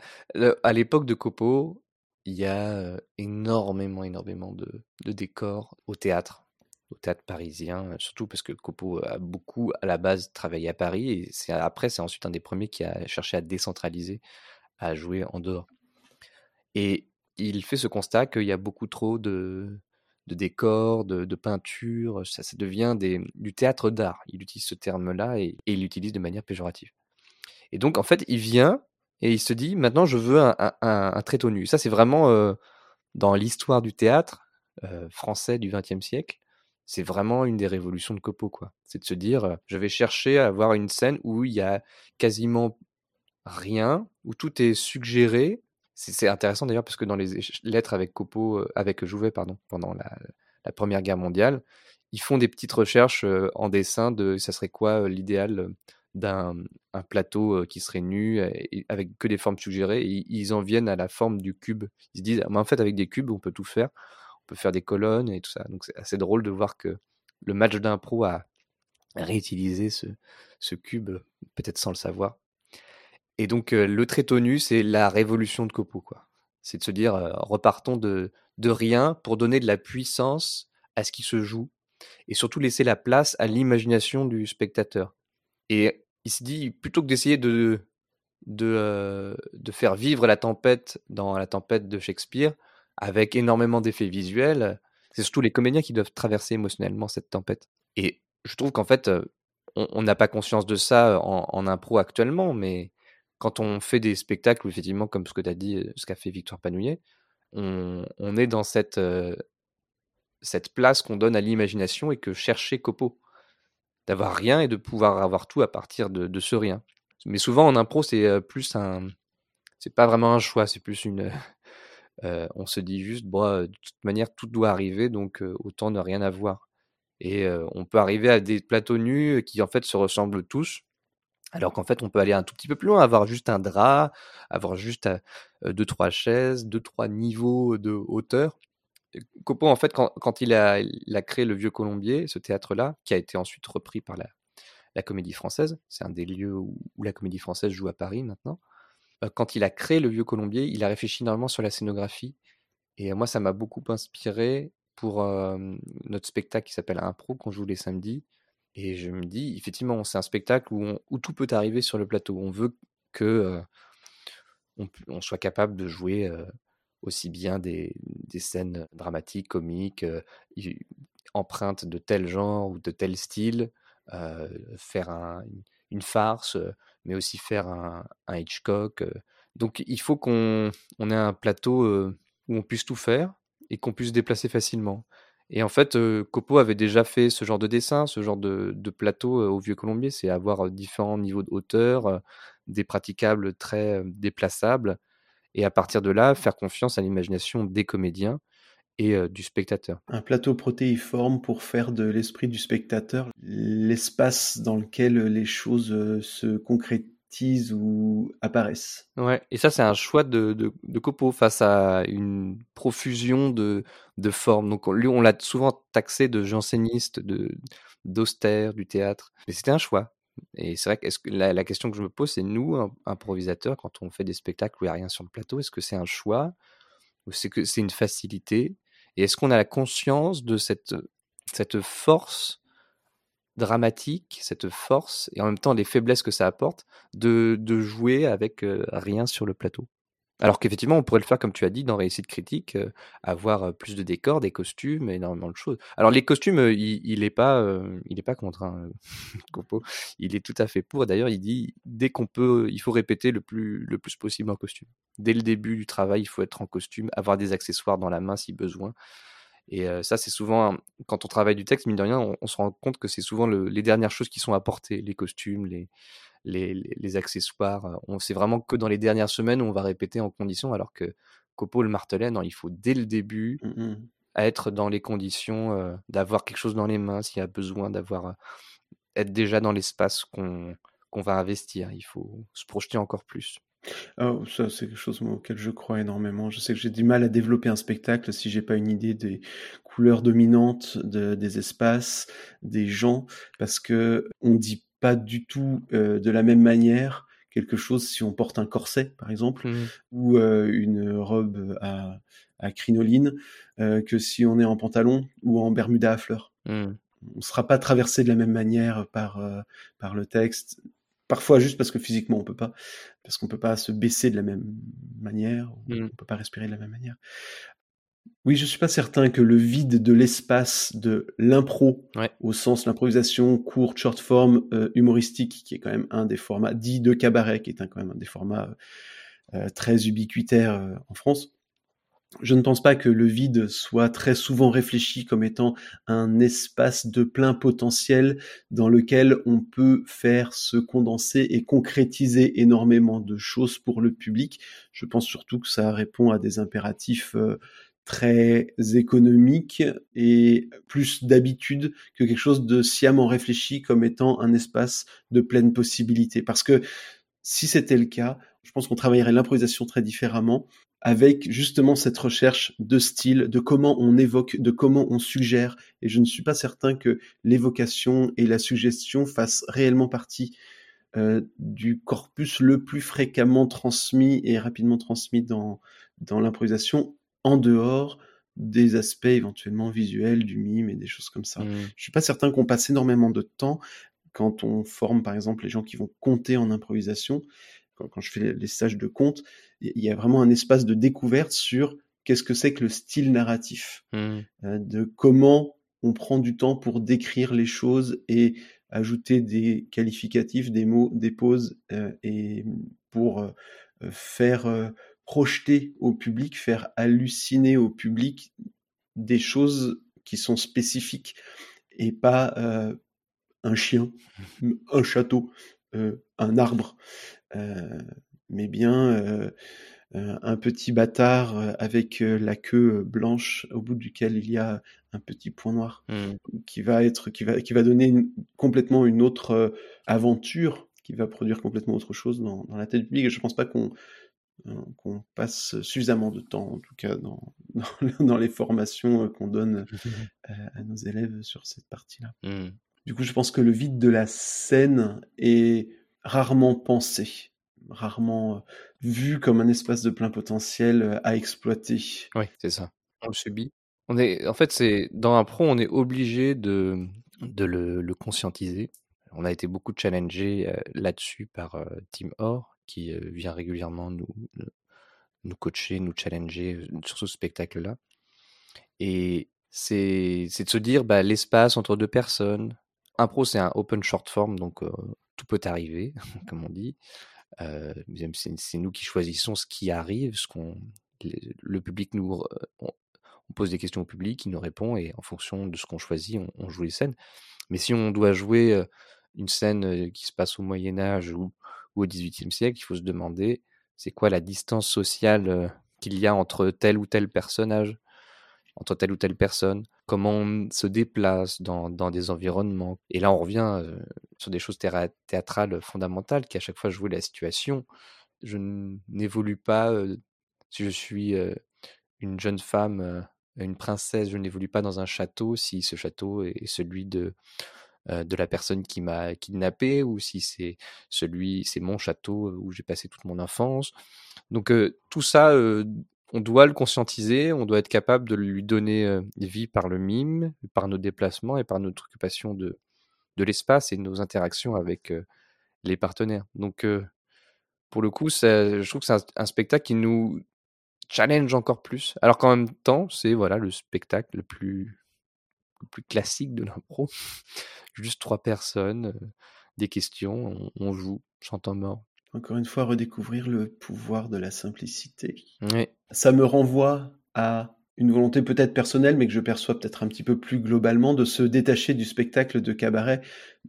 À l'époque de Copo, il y a énormément, énormément de, décors au théâtre, au théâtre parisien, surtout parce que Copo a beaucoup, à la base, travaillé à Paris, et c'est après, c'est ensuite un des premiers qui a cherché à décentraliser, à jouer en dehors. Et il fait ce constat qu'il y a beaucoup trop de, décors, de, peintures, ça, devient du théâtre d'art. Il utilise ce terme-là et, il l'utilise de manière péjorative. Et donc, en fait, il vient et il se dit maintenant, je veux un, un, un nu. Ça, c'est vraiment euh, dans l'histoire du théâtre euh, français du XXe siècle. C'est vraiment une des révolutions de Copo, quoi. C'est de se dire, euh, je vais chercher à avoir une scène où il y a quasiment rien, où tout est suggéré, c'est intéressant d'ailleurs parce que dans les lettres avec Copo, avec Jouvet, pardon, pendant la, Première Guerre mondiale, ils font des petites recherches en dessin de ça serait quoi l'idéal d'un plateau qui serait nu avec que des formes suggérées ils en viennent à la forme du cube. Ils se disent, mais en fait avec des cubes on peut tout faire, on peut faire des colonnes et tout ça. Donc c'est assez drôle de voir que le match d'impro a réutilisé ce, cube, peut-être sans le savoir. Et donc, le trait nu, c'est la révolution de Copo, quoi. C'est de se dire, repartons de rien pour donner de la puissance à ce qui se joue et surtout laisser la place à l'imagination du spectateur. Et il se dit, plutôt que d'essayer de, de, de faire vivre la tempête dans la tempête de Shakespeare, avec énormément d'effets visuels, c'est surtout les comédiens qui doivent traverser émotionnellement cette tempête. Et je trouve qu'en fait, on n'a pas conscience de ça en, impro actuellement, mais quand on fait des spectacles, effectivement, comme ce que tu as dit, ce qu'a fait Victoire Panouillet, on, est dans cette, cette place qu'on donne à l'imagination et que cherchait Copo. D'avoir rien et de pouvoir avoir tout à partir de, ce rien. Mais souvent en impro, c'est plus un. C'est pas vraiment un choix, c'est plus une. on se dit juste, bon, de toute manière, tout doit arriver, donc autant ne rien avoir. Et on peut arriver à des plateaux nus qui en fait se ressemblent tous, alors qu'en fait, on peut aller un tout petit peu plus loin, avoir juste un drap, avoir juste deux, trois chaises, deux, trois niveaux de hauteur. Copo, en fait, quand, il, a, créé le Vieux Colombier, ce théâtre-là, qui a été ensuite repris par la, Comédie Française, c'est un des lieux où, la Comédie Française joue à Paris maintenant. Quand il a créé le Vieux Colombier, il a réfléchi énormément sur la scénographie. Et moi, ça m'a beaucoup inspiré pour notre spectacle qui s'appelle Impro, qu'on joue les samedis, et je me dis, effectivement, c'est un spectacle où, où, tout peut arriver sur le plateau. On veut que on, soit capable de jouer aussi bien des, des, scènes dramatiques, comiques, empreintes de tel genre ou de tel style, faire un, une farce, mais aussi faire un, Hitchcock. Donc il faut qu'on on ait un plateau où on puisse tout faire et qu'on puisse se déplacer facilement. Et en fait, Copo avait déjà fait ce genre de dessin, ce genre de, plateau au Vieux Colombier, c'est avoir différents niveaux de hauteur, des praticables très déplaçables, et à partir de là, faire confiance à l'imagination des comédiens et du spectateur. Un plateau protéiforme pour faire de l'esprit du spectateur l'espace dans lequel les choses se concrétisent ou apparaissent. Ouais, et ça c'est un choix de, de, de, Copo face à une profusion de, de formes. Donc lui, on l'a souvent taxé de janséniste, de d'austère, du théâtre, mais c'était un choix. Et c'est vrai que, la, question que je me pose, c'est nous, improvisateurs, quand on fait des spectacles où il n'y a rien sur le plateau, est-ce que c'est un choix ou c'est que c'est une facilité? Et est-ce qu'on a la conscience de cette, force dramatique, cette force et en même temps les faiblesses que ça apporte de, de jouer avec rien sur le plateau? Alors qu'effectivement, on pourrait le faire comme tu as dit dans Réussite critique, avoir plus de décors, des costumes, énormément de choses. Alors les costumes, il, il est pas, il pas contre hein, Copo. Il est tout à fait pour. D'ailleurs, il dit dès qu'on peut, il faut répéter le plus, le plus possible en costume. Dès le début du travail, il faut être en costume, avoir des accessoires dans la main si besoin. Et ça, c'est souvent, quand on travaille du texte, mine de rien, on, se rend compte que c'est souvent le- les dernières choses qui sont apportées, les costumes, les, les, les- les accessoires. euh, On sait vraiment que dans les dernières semaines où on va répéter en condition, alors que Copo le martelait, non, il faut dès le début Mm, mm. être dans les conditions euh, d'avoir quelque chose dans les mains, s'il y a besoin d'avoir, euh, être déjà dans l'espace qu'on va investir. Il faut se projeter encore plus. Ah, ça, c'est quelque chose moi, auquel je crois énormément. Je sais que j'ai du mal à développer un spectacle si j'ai pas une idée des couleurs dominantes de- des espaces, des gens, parce que on dit pas du tout euh, de la même manière quelque chose si on porte un corset, par exemple, Mhm. ou euh, une robe à, à crinoline, euh, que si on est en pantalon ou en bermuda à fleurs. Mhm. On ne sera pas traversé de la même manière par, par le texte. Parfois juste parce que physiquement on peut pas, parce qu'on peut pas se baisser de la même manière, ou Mm. on peut pas respirer de la même manière. Oui, je suis pas certain que le vide de l'espace de l'impro, Ouais. au sens l'improvisation courte, short form, euh, humoristique, qui est quand même un des formats dit de cabaret, qui est un, quand même un des formats euh, très ubiquitaires euh, en France. Je ne pense pas que le vide soit très souvent réfléchi comme étant un espace de plein potentiel dans lequel on peut faire se condenser et concrétiser énormément de choses pour le public. Je pense surtout que ça répond à des impératifs euh, très économiques et plus d'habitude que quelque chose de sciemment réfléchi comme étant un espace de pleine possibilité. Parce que si c'était le cas, je pense qu'on travaillerait l'improvisation très différemment avec justement cette recherche de style, de comment on évoque, de comment on suggère. Et je ne suis pas certain que l'évocation et la suggestion fassent réellement partie euh, du corpus le plus fréquemment transmis et rapidement transmis dans, dans l'improvisation, en dehors des aspects éventuellement visuels, du mime et des choses comme ça. Mhm. Je suis pas certain qu'on passe énormément de temps quand on forme par exemple les gens qui vont compter en improvisation, quand, quand je fais les- stages de compte, il y a vraiment un espace de découverte sur qu'est-ce que c'est que le style narratif, Mhm. euh, de comment on prend du temps pour décrire les choses et ajouter des qualificatifs, des mots, des pauses, euh, et pour euh, faire projeter au public, faire halluciner au public des choses qui sont spécifiques et pas euh, un chien, un château, euh, un arbre, euh, mais bien un petit bâtard avec la queue blanche au bout duquel il y a un petit point noir Mhm. qui va être qui va qui va donner une- complètement une autre aventure qui va produire complètement autre chose dans, dans la tête du public et je pense pas qu'on qu'on passe suffisamment de temps en tout cas dans dans, dans les formations euh, qu'on donne euh, à nos élèves sur cette partie-là. Mhm. Du coup, je pense que le vide de la scène est rarement pensé, rarement euh, vu comme un espace de plein potentiel à exploiter. Oui, c'est ça. On le subit. On est, en fait, c'est dans un pro, on est obligé de, de le, le conscientiser. On a été beaucoup challengé là-dessus par Tim Orr, qui euh, vient régulièrement nous, nous coacher, nous challenger euh, sur ce spectacle-là. Et c'est de se dire, bah, l'espace entre deux personnes. Impro, c'est un open short form, donc euh, tout peut arriver, comme on dit. C'est nous qui choisissons ce qui arrive, ce qu'on le, public nous on, pose des questions au public, il nous répond et en fonction de ce qu'on choisit, on, joue les scènes. Mais si on doit jouer une scène qui se passe au Moyen Âge ou, ou au XVIIIe siècle, il faut se demander c'est quoi la distance sociale euh, qu'il y a entre tel ou tel personnage, entre telle ou telle personne, comment on se déplace dans, des environnements? Et là, on revient euh, sur des choses théâtrales fondamentales qui à chaque fois jouent la situation. Je n'évolue pas, euh, si je suis une jeune femme, une princesse, je n'évolue pas dans un château si ce château est celui de, de la personne qui m'a kidnappé ou si c'est celui, c'est mon château euh, où j'ai passé toute mon enfance. Donc euh, tout ça, euh, on doit le conscientiser, on doit être capable de lui donner euh, vie par le mime, par nos déplacements et par notre occupation de, de l'espace et nos interactions avec euh, les partenaires. Donc euh, pour le coup, je trouve que c'est un, spectacle qui nous challenge encore plus. Alors qu'en même temps, c'est voilà le spectacle le plus, plus classique de l'impro. Juste trois personnes, euh, des questions, on, joue, chantant mort. Encore une fois, redécouvrir le pouvoir de la simplicité. Oui. Ça me renvoie à une volonté peut-être personnelle, mais que je perçois peut-être un petit peu plus globalement, de se détacher du spectacle de cabaret.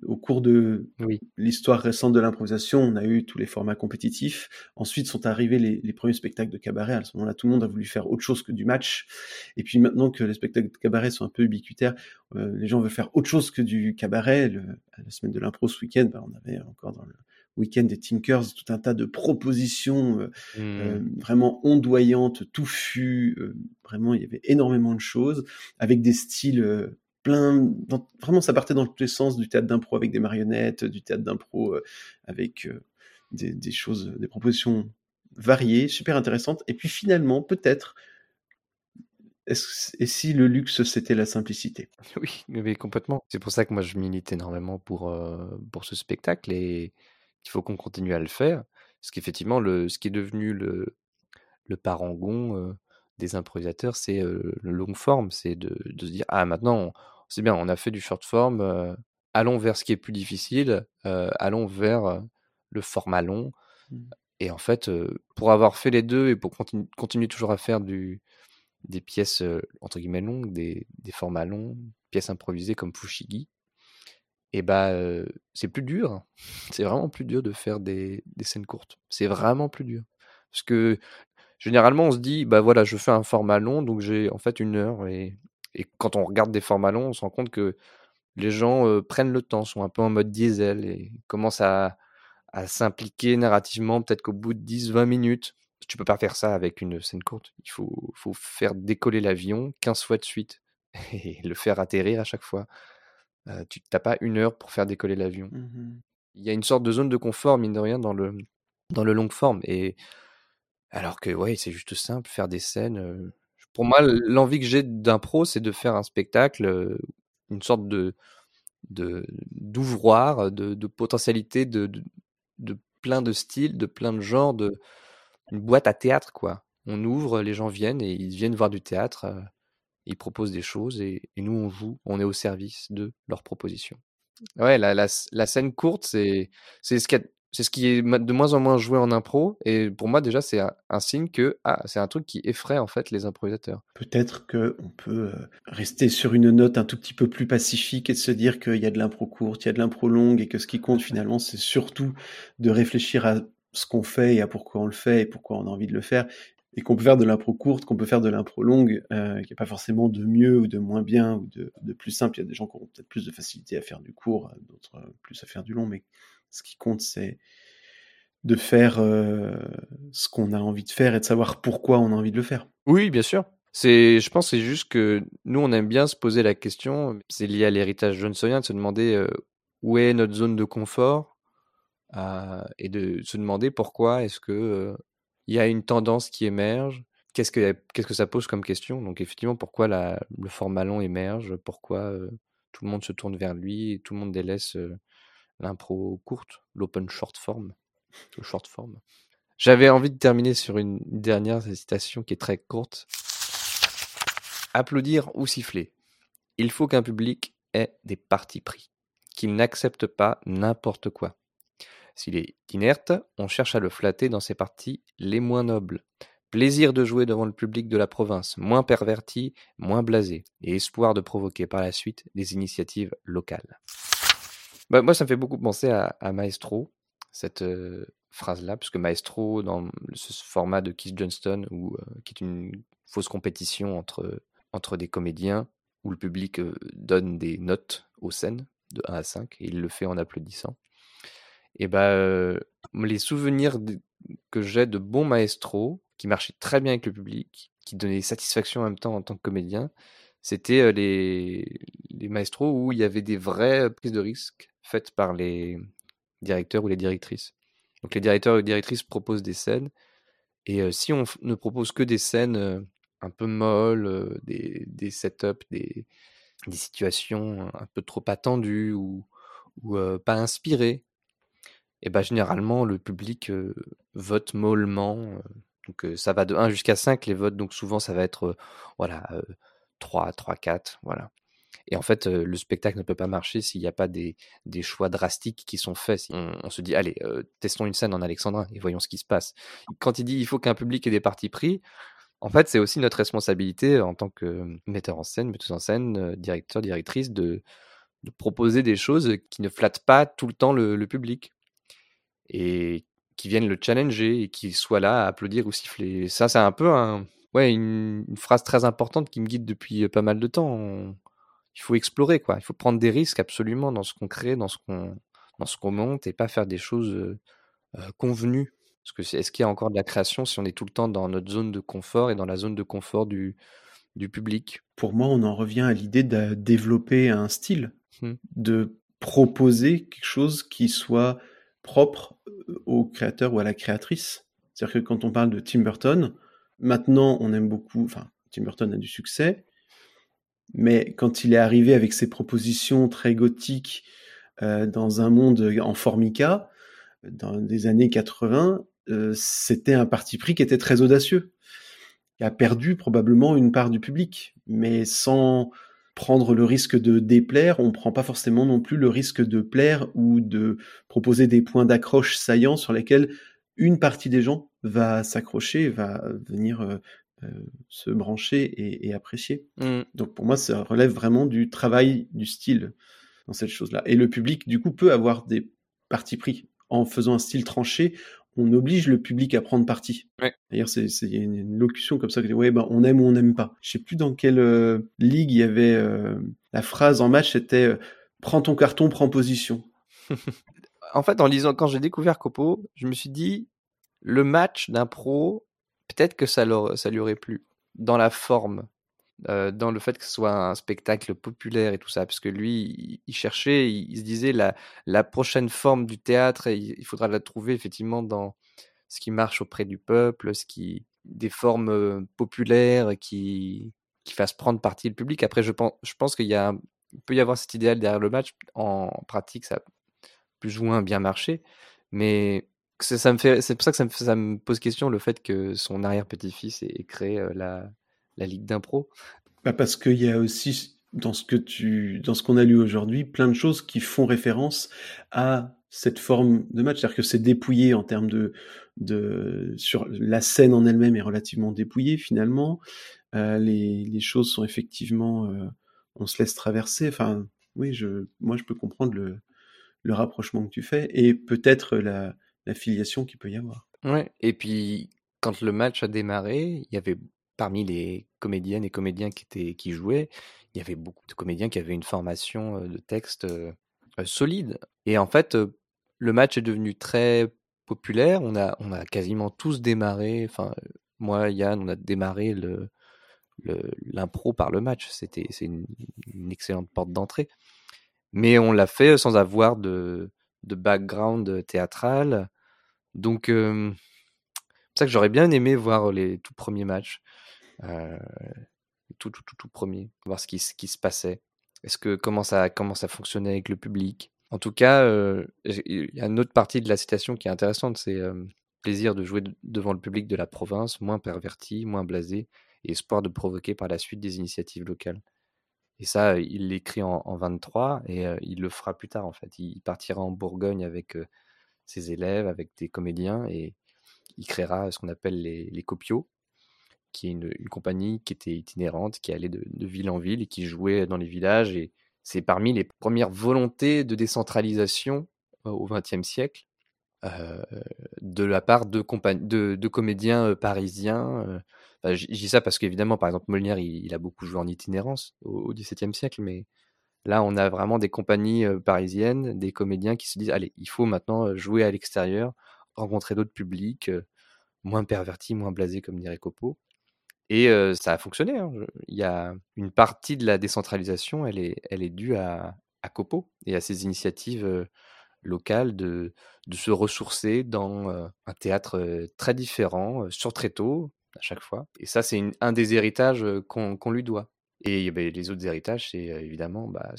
Au cours de l'histoire récente de l'improvisation, on a eu tous les formats compétitifs. Ensuite sont arrivés les, premiers spectacles de cabaret. À ce moment-là, tout le monde a voulu faire autre chose que du match. Et puis maintenant que les spectacles de cabaret sont un peu ubiquitaires, euh, les gens veulent faire autre chose que du cabaret. la semaine de l'impro ce week-end, bah, on avait encore dans le Week-end des Tinkers, tout un tas de propositions euh, euh, mmh. vraiment ondoyantes, touffues. Euh, vraiment, il y avait énormément de choses avec des styles plein. vraiment, ça partait dans tous les sens du théâtre d'impro avec des marionnettes, du théâtre d'impro avec des, choses, des propositions variées, super intéressantes. Et puis finalement, peut-être. et si le luxe c'était la simplicité? Oui, mais complètement. C'est pour ça que moi je milite énormément pour, pour ce spectacle et il faut qu'on continue à le faire. Parce qu'effectivement, le, ce qui est devenu le, le parangon des improvisateurs, c'est le long forme. C'est de, de, se dire Ah, maintenant, c'est bien, on a fait du short form, allons vers ce qui est plus difficile, allons vers le format long. Mmh. Et en fait, pour avoir fait les deux et pour continuer toujours à faire du, des pièces entre guillemets longues, des, des formats longs, pièces improvisées comme Fushigi, et bah c'est plus dur. C'est vraiment plus dur de faire des, des scènes courtes. C'est vraiment plus dur. Parce que généralement, on se dit, bah voilà, je fais un format long, donc j'ai en fait une heure. Et, et, quand on regarde des formats longs, on se rend compte que les gens prennent le temps, sont un peu en mode diesel et commencent à, à s'impliquer narrativement, peut-être qu'au bout de 10-20 minutes. Tu peux pas faire ça avec une scène courte. Il faut, faut faire décoller l'avion 15 fois de suite et le faire atterrir à chaque fois tu n'as pas une heure pour faire décoller l'avion. Mmh Il y a une sorte de zone de confort, mine de rien, dans le, dans le long forme. Et alors que, ouais, c'est juste simple, faire des scènes. pour moi, l'envie que j'ai d'impro, c'est de faire un spectacle, une sorte de d'ouvroir, de, de, potentialité, de, de, plein de styles, de plein de genres, de une boîte à théâtre, quoi. On ouvre, les gens viennent et ils viennent voir du théâtre ils proposent des choses et, nous on joue, on est au service de leurs propositions. Ouais, la, scène courte, c'est ce, qui ce qui est de moins en moins joué en impro et pour moi déjà c'est un, signe que ah, c'est un truc qui effraie en fait les improvisateurs. Peut-être que on peut euh, rester sur une note un tout petit peu plus pacifique et se dire qu'il y a de l'impro courte, il y a de l'impro longue et que ce qui compte finalement c'est surtout de réfléchir à ce qu'on fait et à pourquoi on le fait et pourquoi on a envie de le faire et qu'on peut faire de l'impro courte, qu'on peut faire de l'impro longue, euh, qu'il n'y a pas forcément de mieux ou de moins bien ou de, plus simple. Il y a des gens qui ont peut-être plus de facilité à faire du court, d'autres euh, plus à faire du long, mais ce qui compte, c'est de faire euh, ce qu'on a envie de faire et de savoir pourquoi on a envie de le faire. Oui, bien sûr. C'est, je pense, c'est juste que nous, on aime bien se poser la question. C'est lié à l'héritage johnsonien de se demander euh, où est notre zone de confort euh, et de se demander pourquoi est-ce que il y a une tendance qui émerge. Qu'est-ce que, ça pose comme question? Donc effectivement, pourquoi le format long émerge? Pourquoi tout le monde se tourne vers lui tout le monde délaisse l'impro courte, l'open short form, short form? J'avais envie de terminer sur une dernière citation qui est très courte. Applaudir ou siffler? Il faut qu'un public ait des partis pris, qu'il n'accepte pas n'importe quoi. S'il est inerte, on cherche à le flatter dans ses parties les moins nobles. Plaisir de jouer devant le public de la province, moins perverti, moins blasé, et espoir de provoquer par la suite des initiatives locales. Bah, moi, ça me fait beaucoup penser à, Maestro, cette euh, phrase-là, puisque Maestro, dans ce format de Keith Johnston, euh, qui est une fausse compétition entre, entre des comédiens, où le public euh, donne des notes aux scènes, de 1 à 5, et il le fait en applaudissant. Et bah, les souvenirs que j'ai de bons maestros, qui marchaient très bien avec le public, qui donnaient satisfaction en même temps en tant que comédien, c'était les, les maestros où il y avait des vraies prises de risques faites par les directeurs ou les directrices. Donc les directeurs et directrices proposent des scènes, et si on ne propose que des scènes un peu molles, des, des setups, des, des situations un peu trop attendues ou, ou pas inspirées, et bah, généralement, le public vote mollement. donc ça va de 1 jusqu'à 5 les votes, donc souvent ça va être voilà 3, 3, 4, voilà. Et en fait, le spectacle ne peut pas marcher s'il n'y a pas des, des, choix drastiques qui sont faits. On, se dit, allez, testons une scène en alexandrin et voyons ce qui se passe. Quand il dit il faut qu'un public ait des partis pris, en fait, c'est aussi notre responsabilité en tant que metteur en scène, metteuse en scène, directeur, directrice, de, de, proposer des choses qui ne flattent pas tout le temps le, public et qui viennent le challenger et qui soient là à applaudir ou siffler. Ça, c'est un peu un, ouais, une, une, phrase très importante qui me guide depuis pas mal de temps il faut explorer, quoi. Il faut prendre des risques absolument dans ce qu'on crée, dans ce qu'on dans ce qu'on monte, et pas faire des choses convenues. Parce que est-ce qu'il y a encore de la création si on est tout le temps dans notre zone de confort et dans la zone de confort du, du public? Pour moi, on en revient à l'idée de développer un style, mmh. de proposer quelque chose qui soit propre au créateur ou à la créatrice. C'est-à-dire que quand on parle de Tim Burton, maintenant on aime beaucoup, enfin Tim Burton a du succès, mais quand il est arrivé avec ses propositions très gothiques euh, dans un monde en formica, dans les années 80, euh, c'était un parti pris qui était très audacieux, qui a perdu probablement une part du public, mais sans prendre le risque de déplaire, on ne prend pas forcément non plus le risque de plaire ou de proposer des points d'accroche saillants sur lesquels une partie des gens va s'accrocher, va venir euh, euh, se brancher et, apprécier. Mmh. Donc pour moi, ça relève vraiment du travail du style dans cette chose-là. Et le public, du coup, peut avoir des partis pris. En faisant un style tranché, on oblige le public à prendre parti. D'ailleurs, c'est une locution comme ça que ouais, ben, on aime ou on n'aime pas. Je sais plus dans quelle euh, ligue il y avait euh, la phrase en match, c'était prends ton carton, prends position. en fait, en lisant, quand j'ai découvert Copo, je me suis dit le match d'un pro peut-être que ça, ça lui aurait plu dans la forme, dans le fait que ce soit un spectacle populaire et tout ça, parce que lui, il, cherchait, il, se disait la, la prochaine forme du théâtre, il, faudra la trouver effectivement dans ce qui marche auprès du peuple, ce qui des formes populaires qui qui fassent prendre partie le public. Après, je pense, je pense qu'il y a, peut y avoir cet idéal derrière le match. En pratique, ça a plus ou moins bien marché, mais ça me fait, c'est pour ça que ça me, ça me, pose question le fait que son arrière-petit-fils ait, créé la, la ligue d'impro. Bah parce qu'il y a aussi dans ce que tu, dans ce qu'on a lu aujourd'hui, plein de choses qui font référence à cette forme de match, c'est-à-dire que c'est dépouillé en termes de, de, sur la scène en elle-même est relativement dépouillée finalement. Euh, les, les, choses sont effectivement, euh, on se laisse traverser. Enfin, oui, je, moi je peux comprendre le, le rapprochement que tu fais et peut-être la, la filiation qu'il peut y avoir. Ouais, et puis quand le match a démarré, il y avait parmi les comédiennes et comédiens qui, étaient, qui jouaient, il y avait beaucoup de comédiens qui avaient une formation de texte solide. Et en fait, le match est devenu très populaire. On a, on a quasiment tous démarré, enfin, moi, Yann, on a démarré le, l'impro par le match. C'était, c'est une, excellente porte d'entrée. Mais on l'a fait sans avoir de, de background théâtral. Donc, c'est pour ça que j'aurais bien aimé voir les tout premiers matchs. Tout, tout, tout, tout premier, voir ce qui, se passait. Est-ce que comment ça, comment ça fonctionnait avec le public? En tout cas, il y a une autre partie de la citation qui est intéressante, c'est plaisir de jouer devant le public de la province, moins perverti, moins blasé, et espoir de provoquer par la suite des initiatives locales. Et ça, il l'écrit en, en, 23 et il le fera plus tard en fait. Il partira en Bourgogne avec ses élèves, avec des comédiens et il créera ce qu'on appelle les, les copios, qui est une, compagnie qui était itinérante, qui allait de, ville en ville et qui jouait dans les villages. Et c'est parmi les premières volontés de décentralisation au XXe siècle. de la part de, de, comédiens parisiens je dis ça parce qu'évidemment, par exemple, Molière, il, a beaucoup joué en itinérance au, XVIIe siècle, mais là, on a vraiment des compagnies parisiennes, des comédiens qui se disent, allez, il faut maintenant jouer à l'extérieur, rencontrer d'autres publics, moins pervertis, moins blasés, comme dirait Copo. Et ça a fonctionné. Hein. Il y a une partie de la décentralisation, elle est, due à, à Copo et à ses initiatives locales de, se ressourcer dans un théâtre très différent, sur très tôt, à chaque fois. Et ça, c'est un des héritages qu'on lui doit. Et les autres héritages, c'est évidemment bah,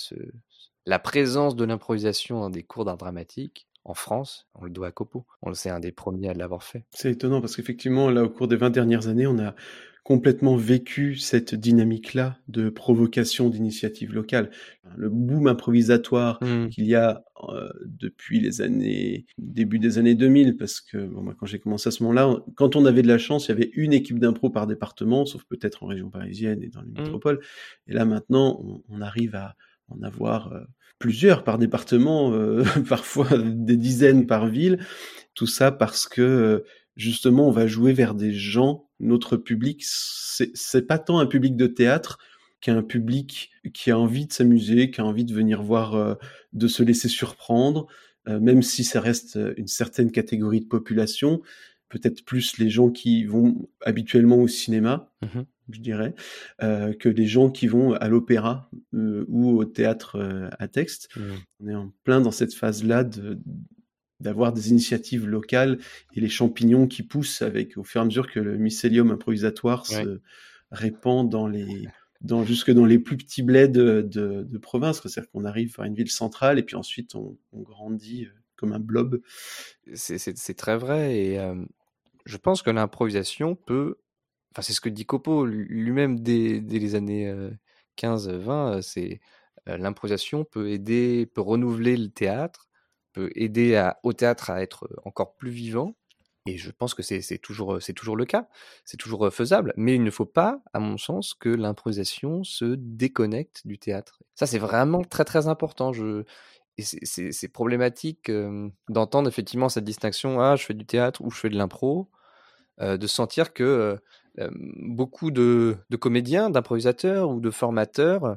la présence de l'improvisation dans des cours d'art dramatique en France, on le doit à Copo. On le sait, un des premiers à l'avoir fait. C'est étonnant parce qu'effectivement, là, au cours des 20 dernières années, on a complètement vécu cette dynamique-là de provocation d'initiatives locales. Le boom improvisatoire mmh. qu'il y a euh, depuis les années, début des années 2000, parce que bon, moi, quand j'ai commencé à ce moment-là, quand on avait de la chance, il y avait une équipe d'impro par département, sauf peut-être en région parisienne et dans les mmh. métropoles. Et là, maintenant, on, arrive à en avoir euh, plusieurs par département, euh, parfois des dizaines par ville. Tout ça parce que justement, on va jouer vers des gens. Notre public, c'est pas tant un public de théâtre qu'un public qui a envie de s'amuser, qui a envie de venir voir, euh, de se laisser surprendre, euh, même si ça reste une certaine catégorie de population, peut-être plus les gens qui vont habituellement au cinéma, mmh je dirais, euh, que les gens qui vont à l'opéra ou au théâtre à texte. Mmh. On est en plein dans cette phase-là de, d'avoir des initiatives locales et les champignons qui poussent avec au fur et à mesure que le mycélium improvisatoire se répand dans les dans jusque dans les plus petits bleds de, de, province. C'est-à-dire qu'on arrive à une ville centrale et puis ensuite on, grandit euh, comme un blob. C'est très vrai et euh, je pense que l'improvisation peut enfin c'est ce que dit Copo lui-même dès, dès, les années 15 euh, 20 c'est l'improvisation peut aider peut renouveler le théâtre peut aider au théâtre à être encore plus vivant. Et je pense que c'est toujours, toujours le cas, c'est toujours faisable. Mais il ne faut pas, à mon sens, que l'improvisation se déconnecte du théâtre. Ça, c'est vraiment très très important. C'est problématique d'entendre effectivement cette distinction, ah, je fais du théâtre ou je fais de l'impro, de sentir que beaucoup de comédiens, d'improvisateurs ou de formateurs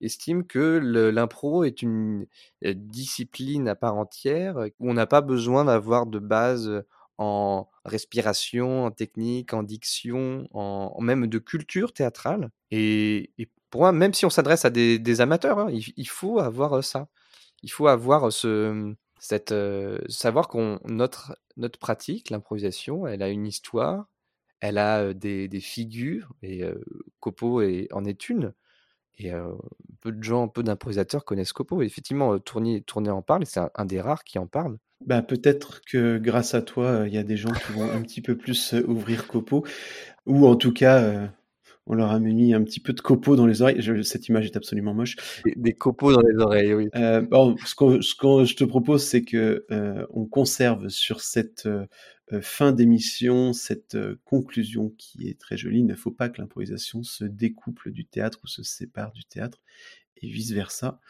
estime que l'impro est une discipline à part entière où on n'a pas besoin d'avoir de base en respiration, en technique, en diction, en, même de culture théâtrale. Et, pour moi, même si on s'adresse à des, amateurs, hein, il, faut avoir ça. Il faut avoir ce, cette, savoir qu'on notre notre pratique, l'improvisation, elle a une histoire, elle a des, figures et Copo en est une. Et peu de gens, peu d'improvisateurs connaissent Copo. effectivement, Tournier, Tournier en parle, c'est un, des rares qui en parle. Bah, peut-être que grâce à toi, il y a des gens qui vont un petit peu plus ouvrir Copo, ou en tout cas, on leur a mis un petit peu de copeaux dans les oreilles. cette image est absolument moche. Des, copeaux dans les oreilles, oui. bon, ce que, je te propose, c'est que on conserve sur cette euh, fin d'émission, cette euh, conclusion qui est très jolie. Il ne faut pas que l'improvisation se découple du théâtre ou se sépare du théâtre et vice-versa.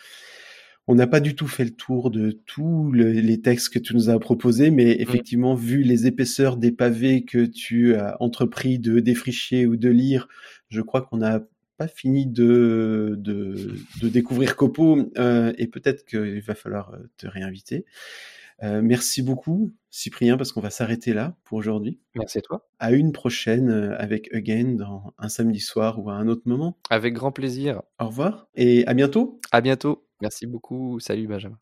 On n'a pas du tout fait le tour de tous les textes que tu nous as proposés, mais mmh. effectivement, vu les épaisseurs des pavés que tu as entrepris de défricher ou de lire, je crois qu'on n'a pas fini de, de, découvrir Copo euh, et peut-être qu'il va falloir te réinviter. Euh, merci beaucoup, Cyprien, parce qu'on va s'arrêter là pour aujourd'hui. Merci à toi. À une prochaine euh, avec Again dans un samedi soir ou à un autre moment. Avec grand plaisir. Au revoir et à bientôt. À bientôt. Merci beaucoup. Salut Benjamin.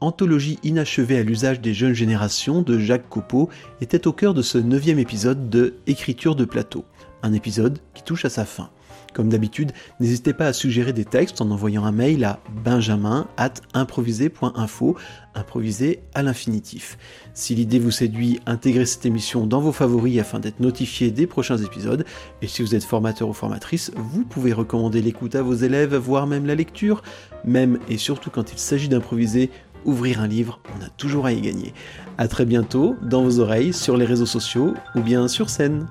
Anthologie inachevée à l'usage des jeunes générations de Jacques Copeau était au cœur de ce neuvième épisode de Écriture de plateau, un épisode qui touche à sa fin. Comme d'habitude, n'hésitez pas à suggérer des textes en envoyant un mail à benjamin at improvisé.info, improvisé à l'infinitif. Si l'idée vous séduit, intégrez cette émission dans vos favoris afin d'être notifié des prochains épisodes. Et si vous êtes formateur ou formatrice, vous pouvez recommander l'écoute à vos élèves, voire même la lecture. Même et surtout quand il s'agit d'improviser, ouvrir un livre, on a toujours à y gagner. A très bientôt, dans vos oreilles, sur les réseaux sociaux ou bien sur scène.